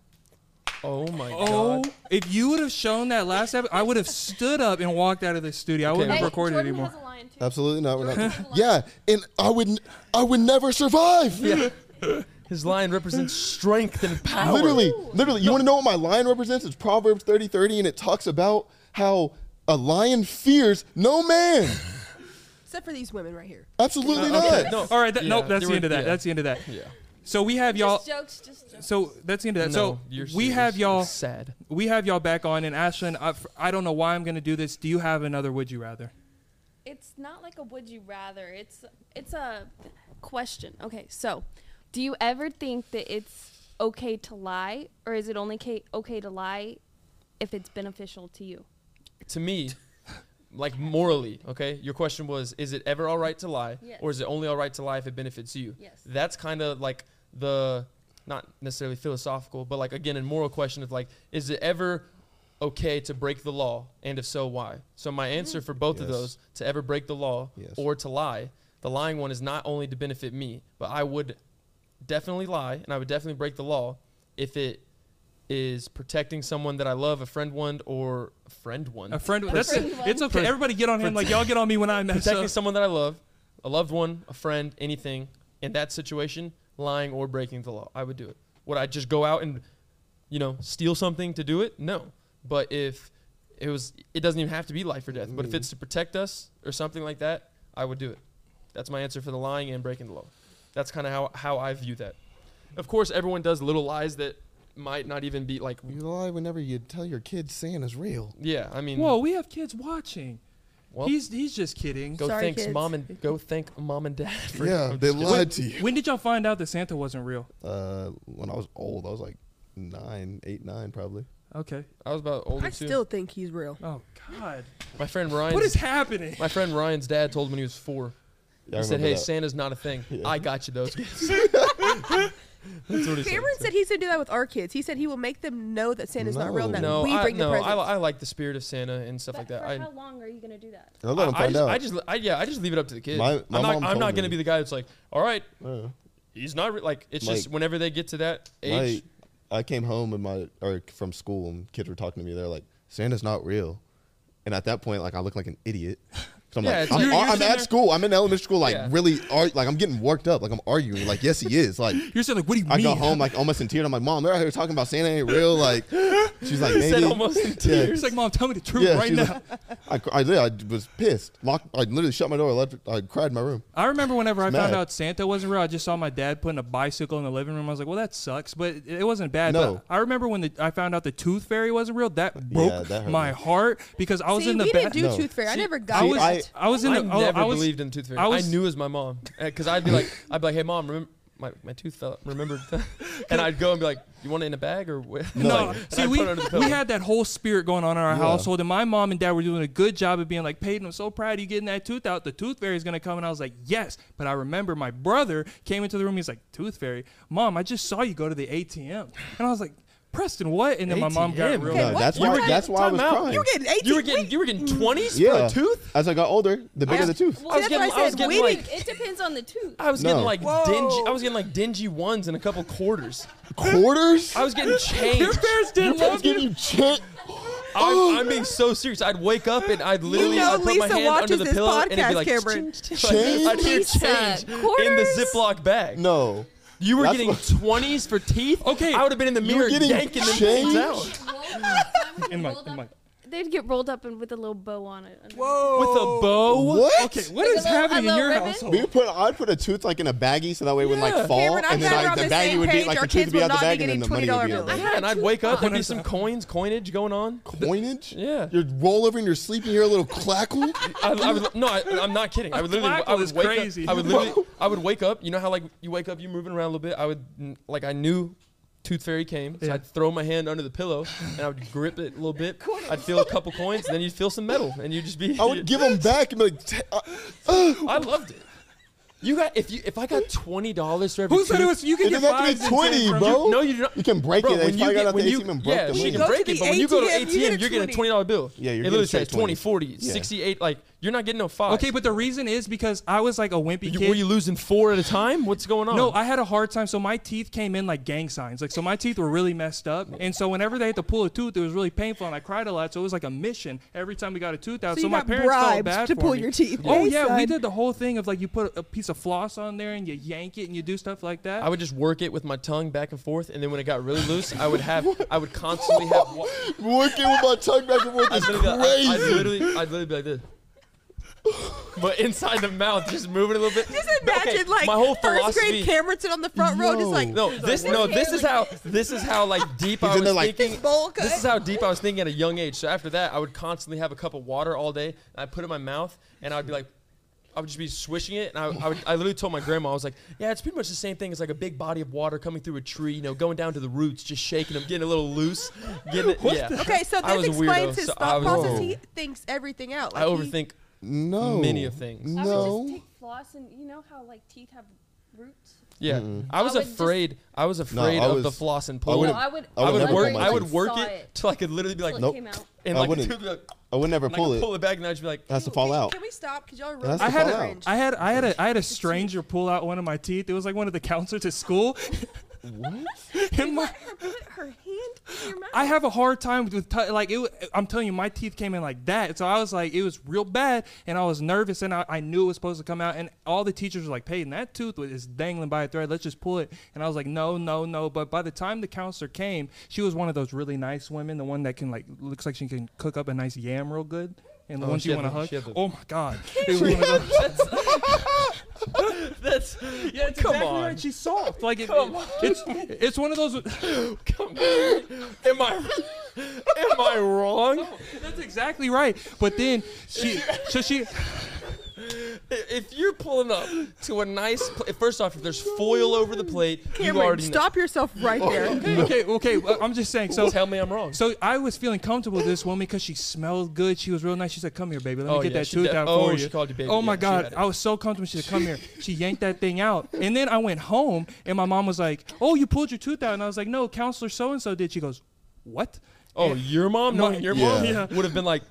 Oh my Oh, god. if you would have shown that last episode, I would have stood up and walked out of the studio. I wouldn't have Hey, recorded Jordan anymore. has a lion too. Absolutely not. We're not. has a lion. yeah, and I would, I would never survive. Yeah. His lion represents strength and power. Literally, literally. You want to know what my lion represents? It's Proverbs 30, 30, and it talks about how a lion fears no man. Except for these women right here. Absolutely Uh, not. No. All right. That, Yeah, nope. That's there the were- end of that. yeah. That's the end of that. Yeah. So we have y'all. Just jokes, just jokes. So that's the end of that. no, so you're we have y'all. It's sad. We have y'all back on. And Ashlyn, I, I don't know why I'm gonna do this. Do you have another? Would you rather? It's not like a would you rather. It's it's a question. Okay, so do you ever think that it's okay to lie, or is it only ca- okay to lie if it's beneficial to you? To me, like morally, okay. Your question was: Is it ever all right to lie, Yes. or is it only all right to lie if it benefits you? Yes. That's kind of like the not necessarily philosophical, but like again, a moral question of like, is it ever okay to break the law, and if so, why? So my answer mm-hmm. for both of those, to ever break the law Yes. or to lie, the lying one is not only to benefit me, but I would definitely lie, and I would definitely break the law if it is protecting someone that I love, a friend one or a friend one, A friend. one. That's friend it. one. It's okay. Everybody get on him like y'all get on me when I mess protecting up. someone that I love, a loved one, a friend, anything. In that situation, lying or breaking the law, I would do it. Would I just go out and, you know, steal something to do it? No. But if it was, it doesn't even have to be life or death. But if mm. it's to protect us or something like that, I would do it. That's my answer for the lying and breaking the law. That's kind of how how I view that. Of course, everyone does little lies that might not even be like. You lie whenever you tell your kids Santa's real. Yeah, I mean, Whoa, we have kids watching. well, he's he's just kidding. go Sorry, thanks kids. mom and go thank mom and dad. For Yeah, they just kidding. lied to you. When did y'all find out that Santa wasn't real? Uh, when I was old, I was like nine, eight, nine, probably. Okay. I was about older I too. still think he's real. Oh God. my friend Ryan. What is happening? My friend Ryan's dad told him when he was four. Yeah, he said, "Hey, that. Santa's not a thing. Yeah. I got you those gifts." That's what he Cameron said. said he's gonna do that with our kids. He said he will make them know that Santa's not real. And that No, we I, bring no, the I, presents. li- I like the spirit of Santa and stuff But like that. for I, how long are you gonna do that? I'll let I, him I find just, out. I just, I, yeah, I just leave it up to the kids. My- my I'm not, I'm told not gonna me. be the guy that's like, all right, Uh, he's not re-. like. It's just Like- whenever they get to that age. my, I came home and my or from school and kids were talking to me. They're like, Santa's not real, and at that point, like I look like an idiot. So I'm Yeah, like, I'm, like- ar- You're- I'm at there- school. I'm in elementary school, like Yeah. really, ar- like I'm getting worked up. Like I'm arguing. Like yes, he is. Like You're saying like, what do you I mean? I go home like almost in tears. I'm like, mom, they're out here talking about Santa ain't real. Like she's like, maybe. said almost in Yeah. tears. He's like, mom, tell me the truth Yeah, right now. like- I, I, did. I was pissed. Locked. I literally shut my door. Left. I cried in my room. I remember whenever I found out Santa wasn't real, I just saw my dad putting a bicycle in the living room. I was like, well, that sucks, but it, it wasn't bad. No. But I remember when the, I found out the Tooth Fairy wasn't real. That broke that my me. heart because I was See, in the we back. didn't do No. Tooth Fairy. I never got I See, was, I- I, was in I the. oh, never I was, believed in the tooth fairy. I I, was- knew it was my mom eh, because I'd be like, I'd be like, hey mom, remember my, my tooth fell. Remember? and I'd go and be like, you want it in a bag or what? No, And see, I'd we, put it under the we pillow. had that whole spirit going on in our Yeah. household, and my mom and dad were doing a good job of being like, Peyton, I'm so proud of you getting that tooth out. The tooth fairy is going to come. And I was like, yes. But I remember my brother came into the room. He's like, Tooth fairy? Mom, I just saw you go to the ATM. And I was like, Preston, what? And then my mom got ATM? real Okay, No, what that's time- why. That's why I was time out. crying. You were getting 18. You were getting, you were getting mm. twenties yeah. for a tooth. As I got older, the bigger Yeah. the tooth. Well, I was that's getting, what I I was said. getting We like, it depends on the tooth. I was getting No. like Whoa. dingy. I was getting like dingy ones and a couple quarters. Quarters. I was getting Your changed. parents didn't Your love parents give you. you check. I'm, oh. I'm being so serious. I'd wake up and I'd literally know I'd put my Lisa hand under watches the this pillow and it'd be podcast, like, Cameron. "Ching, ching." Change? I'd hear Lisa, change in the quarters? Ziploc bag. No. You were That's getting what- 20s for teeth? Okay. I would have been in the mirror getting yanking them change? things out. In my, in my. They'd get rolled up and with a little bow on it. Whoa. With a bow? What? Okay, what is Like a little- happening a in your little ribbon? household? We put I'd put a tooth like in a baggie so that way it wouldn't Yeah. like fall, Cameron, I'm and then glad we're like on the the baggie same would be page. like Our the tooth kids would be will out the not be bag, and then getting the money would be $20 out. bills. Yeah, and I'd wake up, there'd be some coins, coinage going on. Coinage? Yeah. You'd roll over in your sleep and hear a little clackle. I, I would, no, I, I'm not kidding. I would literally, I Flackle would is wake crazy. up. I would literally, I would wake up. You know how like you wake up, you're moving around a little bit. I would, like, I knew Tooth Fairy came, so Yeah. I'd throw my hand under the pillow and I would grip it a little bit. I'd feel a couple coins, and then you'd feel some metal, and you'd just be. I would give them back and be like, "Ta- uh, I loved it. You got if you if I got twenty dollars for every Who said it was? You can It get doesn't to be fives and 20, tens from- bro. No, you do not. you can break Bro, it. When you get out when the you ATM yeah, the she can break it, but when you go to ATM, you get ATM, a you're getting a twenty dollar bill. Yeah, you're it literally straight says 20, 20s. 40, Yeah. 68. Like you're not getting no five. Okay, but the reason is because I was like a wimpy You- kid. were you losing four at a time? What's going on? No, I had a hard time. So my teeth came in like gang signs. Like so, my teeth were really messed up. And so whenever they had to pull a tooth, it was really painful, and I cried a lot. So it was like a mission every time we got a tooth out. So So, my parents felt bribed bad to for pull me. your teeth. Oh Hey, yeah, we did the whole thing of like you put a piece of floss on there and you yank it and you do stuff like that. I would just work it with my tongue back and forth, and then when it got really loose, I would have, I would constantly have. Wa- Working with my tongue back and forth I'd is literally, I'd, I'd literally, I'd literally be like this. But inside the mouth, just moving a little bit. Just Okay, imagine like my whole first philosophy. grade Cameron sitting on the front row, just like No, this no, this is how this is how like deep I was there like- thinking. This is how deep I was thinking at a young age. So after that, I would constantly have a cup of water all day, and I'd put it in my mouth, and I'd be like, I would just be swishing it, and I, I, would, I literally told my grandma, I was like, yeah, it's pretty much the same thing as like a big body of water coming through a tree, you know, going down to the roots, just shaking them, getting a little loose, getting it. Yeah. Okay, so this explains weirdo, his so thought process. Whoa. He thinks everything out. I Like he- overthink No. many of things. I would just take floss and you know how like teeth have roots. Yeah, mm-hmm. I was I would just- afraid. I was afraid I of the floss and pull. would- No, I would. I I would would never work. pull my I would work Saw it till I could literally be like, till Nope. it came out. and I wouldn't. the tooth would be like, I would never and I pull could it. pull it back, and I'd just be like, It has to fall can- out. Can we stop? Because y'all are really I had fall a, out. I had I had a I had a stranger pull out one of my teeth. It was like one of the counselors at school. What? And my, her put her hand Your mouth. I have a hard time with t- like it. I'm telling you, my teeth came in like that, so I was like, it was real bad, and I was nervous, and I, I knew it was supposed to come out, and all the teachers were like, Peyton, that tooth is dangling by a thread. Let's just pull it, and I was like, no, no, no. But by the time the counselor came, she was one of those really nice women, the one that can like looks like she can cook up a nice yam real good. And the Oh, ones you want to hug. she had the- oh my God! It was one of those- That's yeah, it's come exactly on. right. She's soft. Like it, Come it's it's one of those. Come on. Am I am I wrong? That's exactly right. But then she, so she, If you're pulling up to a nice, pla- first off, if there's foil over the plate, you already stop yourself right oh, there. okay, okay. well, I'm just saying. So. Tell me I'm wrong. So I was feeling comfortable with this woman because she smelled good. She was real nice. She said, "Come here, baby. Let me Oh, get yeah, that tooth def- out oh, for she you." called you baby. Oh my Yeah, God. I was so comfortable. She said, "Come here." She yanked that thing out, and then I went home, and my mom was like, "Oh, you pulled your tooth out," and I was like, "No, counselor so and so did." She goes, "What?" oh, And- your mom? No, your Yeah. mom Yeah. would have been like,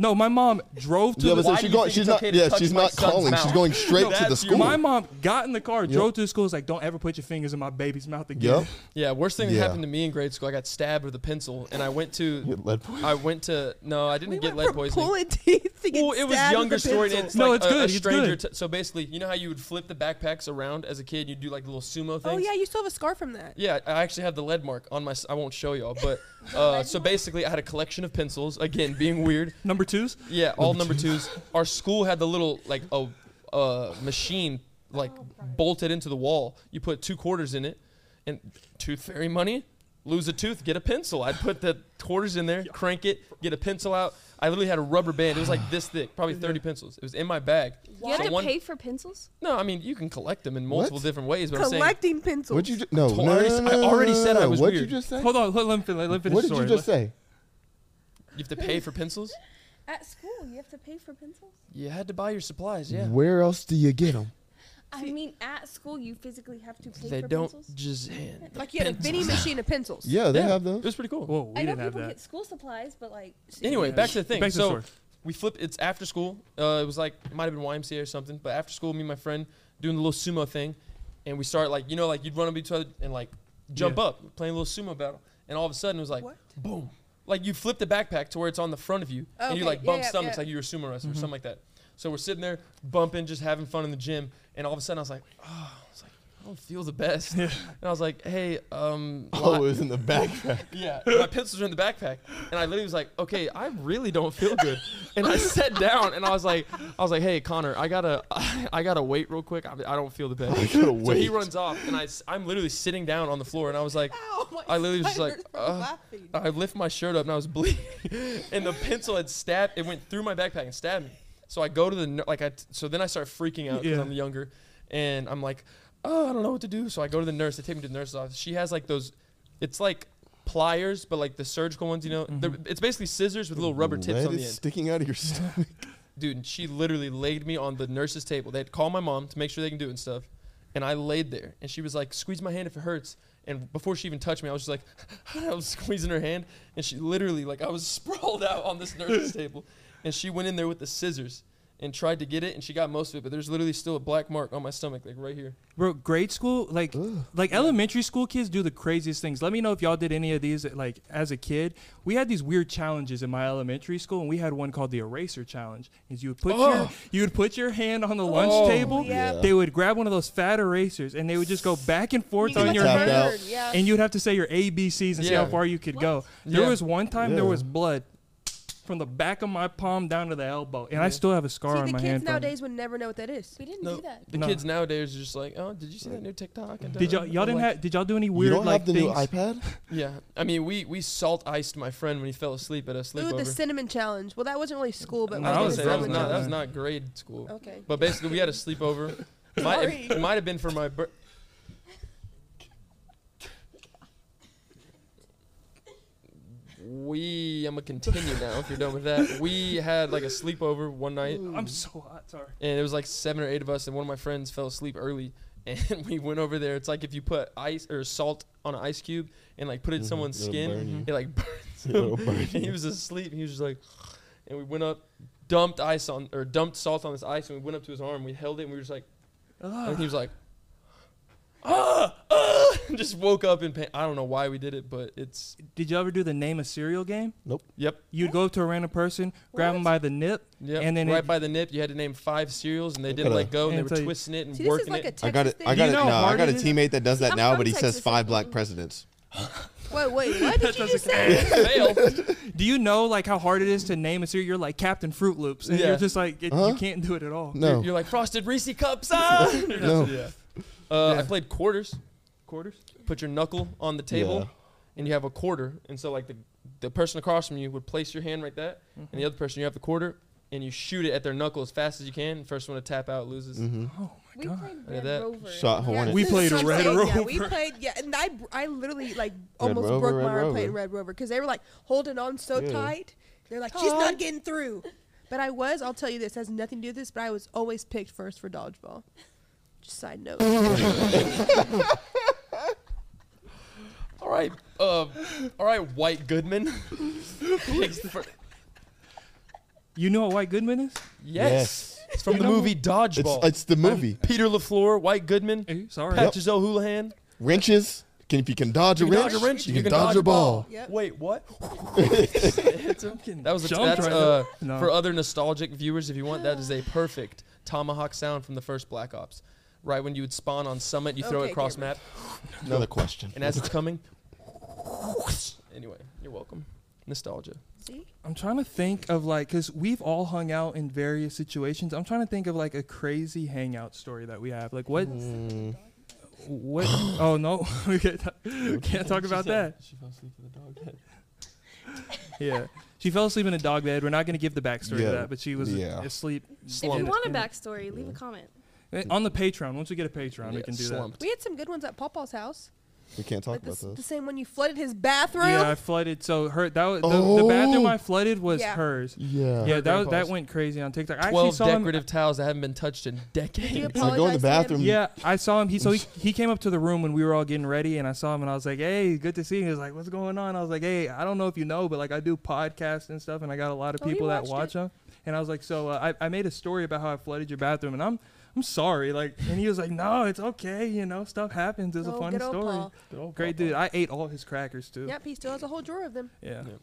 No, my mom drove to Yeah, the. but so Why do she's you going. think She's it's not. okay Yeah, she's not calling. mouth? She's going straight to the school. my mom got in the car, Yep. drove to the school. Was like, "Don't ever put your fingers in my baby's mouth again." Yep. yeah. Worst thing that Yeah. happened to me in grade school, I got stabbed with a pencil, and I went to, Get lead poisoning. I went to, no, I didn't We get went lead poisoning. pulling teeth to get Well, it was younger a story. And it's No, like it's a, good, a it's stranger. good. T- so basically, you know how you would flip the backpacks around as a kid? You'd do like little sumo things. Oh yeah, you still have a scar from that. Yeah, I actually have the lead mark on my. I won't show y'all, but uh, so basically, I had a collection of pencils. Again, being weird. Number twos. Yeah, all number twos. Our school had the little like a uh, machine like bolted into the wall. You put two quarters in it, and tooth fairy money. Lose a tooth, get a pencil. I'd put the quarters in there, crank it, get a pencil out. I literally had a rubber band. It was like this thick, probably 30 pencils. It was in my bag. You have So to one- pay for pencils? No, I mean you can collect them in multiple What? different ways. But I'm saying Collecting pencils. What'd you? Ju- no, To- no, already no, s- no, I no, already no, said no, I was What'd weird. you just say? Hold on, let, let me fin- let me finish What the did story. you just say? you have to pay for pencils. At school, you have to pay for pencils? You had to buy your supplies. Yeah. Where else do you get them? I mean, at school, you physically have to pay They for don't pencils? just hand. like you had a vending machine of pencils. Yeah, they Yeah, have It those. was pretty cool. Whoa, we I know didn't have people that. get school supplies, but like. Anyway, back to the thing. Back to the so story. we flip. It's after school. Uh, it was like it might have been YMCA or something. But after school, me and my friend doing the little sumo thing, and we start like you know like you'd run up each other and like jump Yeah. up, playing a little sumo battle, and all of a sudden it was like What? boom, like you flip the backpack to where it's on the front of you, and you like bump yeah, stomachs yeah. like you were a sumo wrestler or Mm-hmm. something like that. So we're sitting there bumping, just having fun in the gym, and all of a sudden I was like, oh, I was like, I don't feel the best, and I was like, hey, um, Oh, it was in the backpack. yeah, my pencils were in the backpack, and I literally was like, "Okay, I really don't feel good." And I sat down, and I was like, "I was like, hey, Connor, I gotta, I gotta wait real quick. I, I don't feel the best." I gotta So he runs off, and I, I'm literally sitting down on the floor, and I was like, Ow, I literally was just like, uh. I lift my shirt up, and I was bleeding, and the pencil had stabbed. It went through my backpack and stabbed me. So I go to the ner- like I. T- so then I start freaking out because Yeah. I'm younger, and I'm like, oh, I don't know what to do. So I go to the nurse. They take me to the nurse's office. She has like those. It's like pliers, but like the surgical ones, you know. Mm-hmm. They're It's basically scissors with little rubber tips Lead on the end. sticking out of your stomach. Dude, and she literally laid me on the nurse's table. They had called my mom to make sure they can do it and stuff. And I laid there, and she was like, "Squeeze my hand if it hurts." And before she even touched me, I was just like, I was squeezing her hand, and she literally like I was sprawled out on this nurse's table, and she went in there with the scissors and tried to get it, and she got most of it, but there's literally still a black mark on my stomach, like right here. Bro, grade school, like like elementary school kids do the craziest things. Let me know if y'all did any of these like as a kid. We had these weird challenges in my elementary school and we had one called the eraser challenge. Is you would put your Oh. you would put your hand on the oh. lunch Oh, table. yeah. They would grab one of those fat erasers and they would just go back and forth You on your hand. Yeah. And you'd have to say your ABCs and see how far you could go. There Yeah. was one time there was blood from the back of my palm down to the elbow. And I still have a scar See, on my kids hand. from it. nowadays would never know what that is. We didn't No, do that. The No. kids nowadays are just like, oh, did you see that new TikTok? And Did y'all da-da-da?" y'all didn't like, have did y'all do any You weird don't like have the things? new iPad? Yeah, I mean, we we salt iced my friend when he fell asleep at a sleepover. Ooh, sleepover. the cinnamon challenge. Well, that wasn't really school, but No, I that did would was say that was not that was not grade school. Okay. But basically, we had a sleepover. Might, Sorry. it, it might have been for my birth. We, I'm gonna continue now. If you're done with that, we had like a sleepover one night, I'm so hot, sorry. and it was like seven or eight of us, and one of my friends fell asleep early, and we went over there. It's like if you put ice or salt on an ice cube and like put it in Mhm, someone's it'll skin, burn it like burns It'll him. burn and he was asleep. He was just like, and we went up, dumped ice on or dumped salt on this ice, and we went up to his arm. We held it, and we were just like, and he was like, ah, ah, just woke up in pain. I don't know why we did it, but it's Did you ever do the name a cereal game? Nope. Yep, You'd go up to a random person, grab them by the nip, yep. And then right it- by the nip, you had to name five cereals, and they didn't gotta- let go, and they And were so you- twisting it and See, this is working like a it. Texas I got it. I got it. know No, I hard got a it is? teammate that does that I'm now, from but he says Texas, five it's black presidents. Wait, wait, what did you just say? Fail. Do you know like how hard it is to name a cereal? You're like Captain Fruit Loops, and Yeah. you're just like it, Huh? you can't do it at all. No. You're like frosted Reese cups. Ah! No. yeah. Uh, I played quarters. Quarters. Put your knuckle on the table, Yeah. and you have a quarter. And so like the the person across from you would place your hand right that, and the other person you have the quarter, and you shoot it at their knuckle as fast as you can. First one to tap out loses. hmm Oh my We god. played Red that. Rover. Shot Hornet. We This is played what I'm Red saying, Yeah, we Rover. played, yeah, and I, I literally like almost Rover, broke Red my arm playing Red Rover because they were like holding on so Yeah. tight. They're like, she's not getting through. But I was, I'll tell you this, has nothing to do with this, but I was always picked first for dodgeball. Just side note. All right, uh, all right, White Goodman. Picked for- You know what White Goodman is? yes. It's from You the know movie It's Dodgeball. it's the movie. Peter LaFleur, White Goodman, Hey, sorry. Patches O'Houlihan. Wrenches. Can if you can dodge a You can wrench, dodge a wrench, you, can, dodge, a ball. Yep. Wait, what? that was a, Jumped that's right uh, there. No. for other nostalgic viewers. If you want, that is a perfect tomahawk sound from the first Black Ops. Right when you would spawn on Summit, you throw Okay, it across Cameron. map, Another question. and as it's coming, anyway, you're welcome. Nostalgia. See? I'm trying to think of like, cause we've all hung out in various situations. I'm trying to think of like a crazy hangout story that we have. Like what? Mm, What? oh no, we can't, ta- can't talk about that. She fell asleep in the dog bed. Yeah, she fell asleep in a dog bed. We're not gonna give the backstory Yeah. to that, but she was Yeah. asleep. If you in- want a in- backstory, leave a comment. Eh, on the Patreon. Once we get a Patreon, we Yeah, can do slumped. We had some good ones at Pawpaw's house. we can't talk Like about s- the this. same one you flooded his that. bathroom. Yeah, I flooded. So her that was, the, the bathroom Oh. I flooded was Yeah. hers. Yeah. Yeah, that was, that grandpa's. went crazy on TikTok. I actually Twelve saw him. decorative towels that haven't been touched in decades. you So go in apologize the to him? bathroom. Yeah, I saw him. He so he, he came up to the room when we were all getting ready, and I saw him, and I was like, "Hey, good to see you." He was like, "What's going on?" I was like, "Hey, I don't know if you know, but like I do podcasts and stuff, and I got a lot of Oh, he people that watched watch it. them." And I was like, "So uh, I I made a story about how I flooded your bathroom, and I'm I'm sorry." Like, and he was like, "No, it's okay. You know, stuff happens. It's a Oh, funny good old story." Paul. Great dude. I ate all his crackers too. Yep, he still has a whole drawer of them. Yeah. Yep.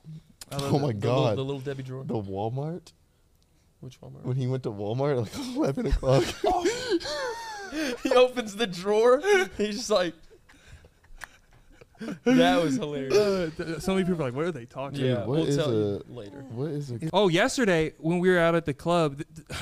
I love Oh it. my The little, god. the little Debbie drawer. The Walmart. Which one? When he went to Walmart like 11 o'clock. he opens the drawer. He's just like, that was hilarious. Uh, th- so many people are like, "What are they talking Dude, yeah, about?" what we'll is tell a- you later. what is it? Oh, yesterday when we were out at the club, th- th-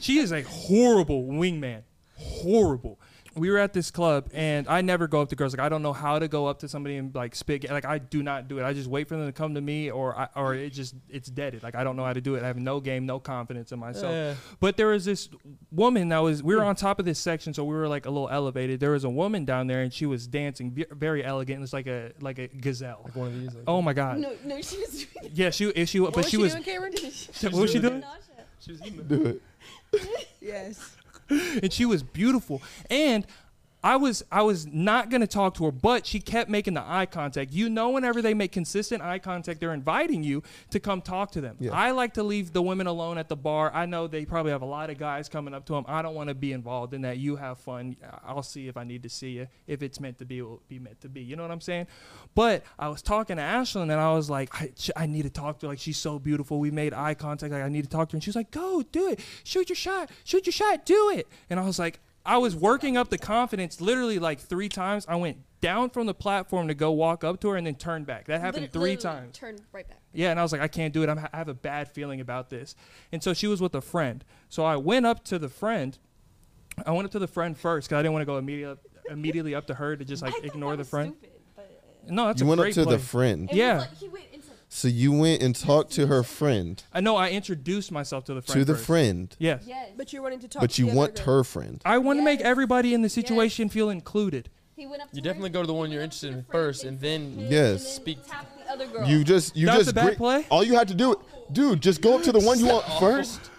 she is a horrible wingman. Horrible. We were at this club, and I never go up to girls. Like I don't know how to go up to somebody and like spit. Like I do not do it. I just wait for them to come to me, or I, or it just it's deaded. Like I don't know how to do it. I have no game, no confidence in myself. Eh, But there was this woman that was. We were on top of this section, so we were like a little elevated. There was a woman down there, and she was dancing, very elegant. It was like a like a gazelle. like one of these. Like, Oh my god. No, no, she was. Yeah, she she. What But was she she was. doing, Cameron? What was she doing? She Do it. Yes. and she was beautiful. And I was I was not gonna talk to her, but she kept making the eye contact. You know, whenever they make consistent eye contact, they're inviting you to come talk to them. Yeah. I like to leave the women alone at the bar. I know they probably have a lot of guys coming up to them. I don't want to be involved in that. You have fun. I'll see if I need to see you. If it's meant to be, it will be meant to be. You know what I'm saying? But I was talking to Ashlyn, and I was like, I, I need to talk to her. Like she's so beautiful. We made eye contact. Like I need to talk to her. And she was like, Go, do it. Shoot your shot. Shoot your shot. Do it. And I was like. I was working up the confidence literally like three times. I went down from the platform to go walk up to her and then turn back. That happened Lit- three literally times. Turn right back. Yeah, and I was like, I can't do it. I'm, I have a bad feeling about this. And so she was with a friend. So I went up to the friend. I went up to the friend first because I didn't want to go immediately immediately up to her to just like I ignore that the was friend. Stupid, but No, that's you a went up to play. the friend. it Yeah. Was like, he went into So you went and talked to her friend. I know. I introduced myself to the friend. To the first. friend. Yes. yes. But you're wanting to talk But to you the other want girl. her friend. I want to make everybody in the situation feel included. he went up. To You her, definitely go to the one you're went up to interested in first, and then Yes. Speak- Tap the other girl. You just you That was just a bad greet- play? All you had to do, dude, just go up to the one you want first.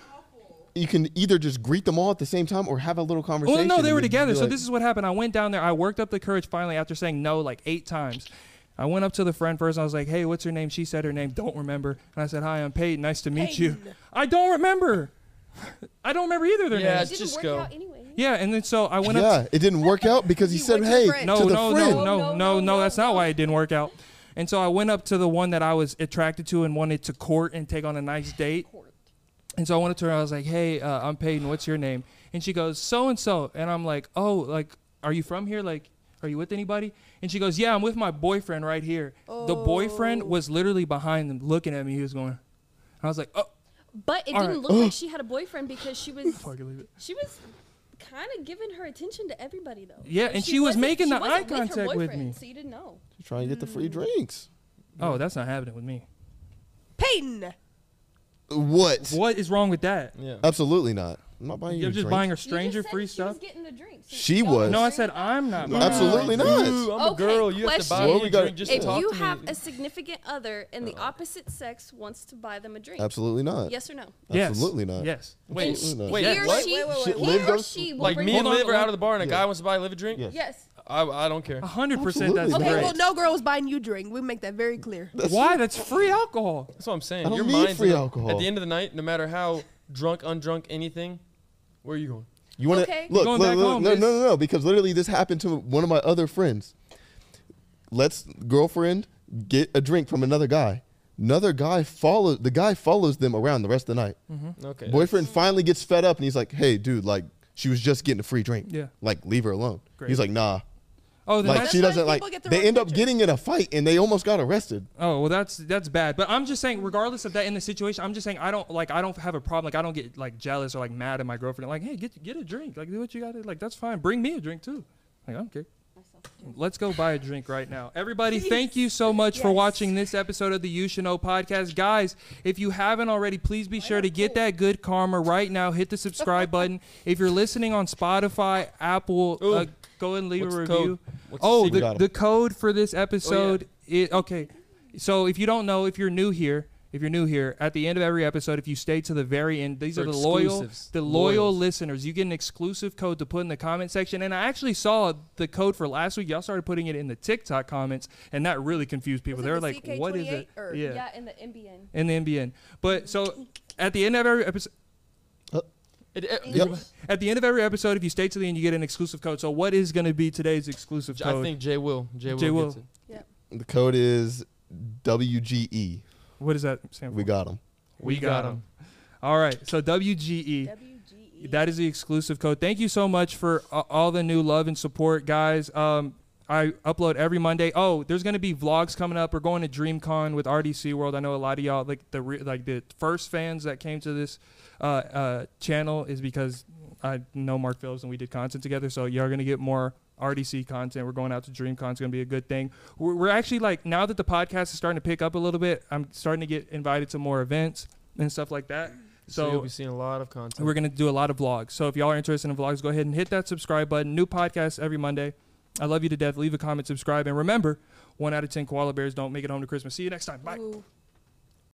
You can either just greet them all at the same time or have a little conversation. Well, no, they were you'd be together. so this is what happened. I went down there. I worked up the courage finally after saying no like eight times. I went up to the friend first. I was like, "Hey, what's her name?" She said her name. Don't remember. And I said, "Hi, I'm Peyton. Nice to meet you." I don't remember. I don't remember either of their Yeah, names. It didn't just work go. out anyways. Yeah, and then so I went yeah, up. Yeah, it didn't work out because he You said, went to "Hey, friend. no, to the no, friend." no, no, No, no, no, no, no, That's not why it didn't work out. And so I went up to the one that I was attracted to and wanted to court and take on a nice date. And so I went up to her. I was like, "Hey, uh, I'm Peyton. What's your name?" And she goes, "So and so." And I'm like, "Oh, like, are you from here? Like, are you with anybody?" And she goes, "Yeah, I'm with my boyfriend right here." The boyfriend Oh. was literally behind them, looking at me. He was going. And I was like, "Oh, But it didn't right. look like she had a boyfriend because she was it." she was kind of giving her attention to everybody though. Yeah, and she was wasn't- making the eye contact with boyfriend, me. So you didn't know. She's Trying to get the free Mm. drinks. Oh, that's not happening with me. Peyton. What? What is wrong with that? Yeah. Absolutely not. I'm not buying you You're a just drink. buying a You just stranger said free stuff. Was getting the drinks. She Y'all was. No, I said? I'm not. buying Absolutely it. not. Ooh, I'm a Okay, girl. You have to buy question. me Well, we a got- drink just to If talk you to have me. a significant other and the uh-huh. opposite sex wants to buy them a drink, Absolutely not. yes or no? Yes. Absolutely not. Yes. Wait, Absolutely not. wait, he or what? she, Wait, wait, Shit, wait, he Liv or goes- she will Like bring me and Hold on, Liv are what? out of the bar and a Yeah. guy wants to buy Liv a drink. Yes. Yes. I, I don't care. A hundred percent. That's Absolutely Okay, great. well, no girl was buying you drink. We make that very clear. Why? That's free alcohol. That's what I'm saying. I don't Your need mind's free in the- alcohol. At the end of the night, no matter how drunk, undrunk, anything, where are you going? You want to Okay. look? Going look, look, home, no, no, no, no. Because literally, this happened to one of my other friends. Let's girlfriend get a drink from another guy. Another guy follows the guy follows them around the rest of the night. Mm-hmm. Okay. Boyfriend finally gets fed up and he's like, "Hey, dude, like she was just getting a free drink. Yeah. like leave her alone." Great. He's like, "Nah." Oh, then Like that's, she why doesn't like. people get the They wrong end up picture. getting in a fight and they almost got arrested. oh well, that's that's bad. But I'm just saying, regardless of that in the situation, I'm just saying I don't like I don't have a problem. Like I don't get like jealous or like mad at my girlfriend. Like hey, get get a drink. Like do what you got to. Like that's fine. Bring me a drink too. Like I don't care. Let's go buy a drink right now. Everybody, thank you so much for Yes. watching this episode of the You Should Know podcast. Guys, if you haven't already, please be sure to get that good karma right now. Hit the subscribe button. If you're listening on Spotify, Apple, uh, go and leave What's a the review. code? What's the oh, secret? the, Got 'em. the code for this episode. Oh, i- okay. So if you don't know, if you're new here, if you're new here, at the end of every episode, if you stay to the very end, these For are the loyal, exclusives. the loyal Loyals. listeners. You get an exclusive code to put in the comment section. And I actually saw the code for last week. Y'all started putting it in the TikTok comments, and that really confused people. Was it they were the like, "What is it?" CK28 or- Yeah. Yeah, in the NBN. in the NBN. But so at the end of every episode. It- it- Yep. At the end of every episode, if you stay to the end, you get an exclusive code. So, what is going to be today's exclusive code? I think Jay will. Jay will. Jay will. gets it. The code is WGE. What is that stand for? We got them. We got them. All right. So WGE. WGE. That is the exclusive code. Thank you so much for uh, all the new love and support, guys. Um, I upload every Monday. Oh, there's gonna be vlogs coming up. We're going to DreamCon with RDC World. I know a lot of y'all like the re- like the first fans that came to this uh, uh, channel is because I know Mark Phillips and we did content together. So y'all are gonna get more RDC content. We're going out to DreamCon. It's gonna be a good thing. We're, we're actually like now that the podcast is starting to pick up a little bit. I'm starting to get invited to more events and stuff like that. So, So you'll be seeing a lot of content. we're going to do a lot of vlogs. So if y'all are interested in vlogs, go ahead and hit that subscribe button. New podcast every Monday. I love you to death. Leave a comment, subscribe, and remember, one out of 10 koala bears don't make it home to Christmas. See you next time. Bye. Ooh.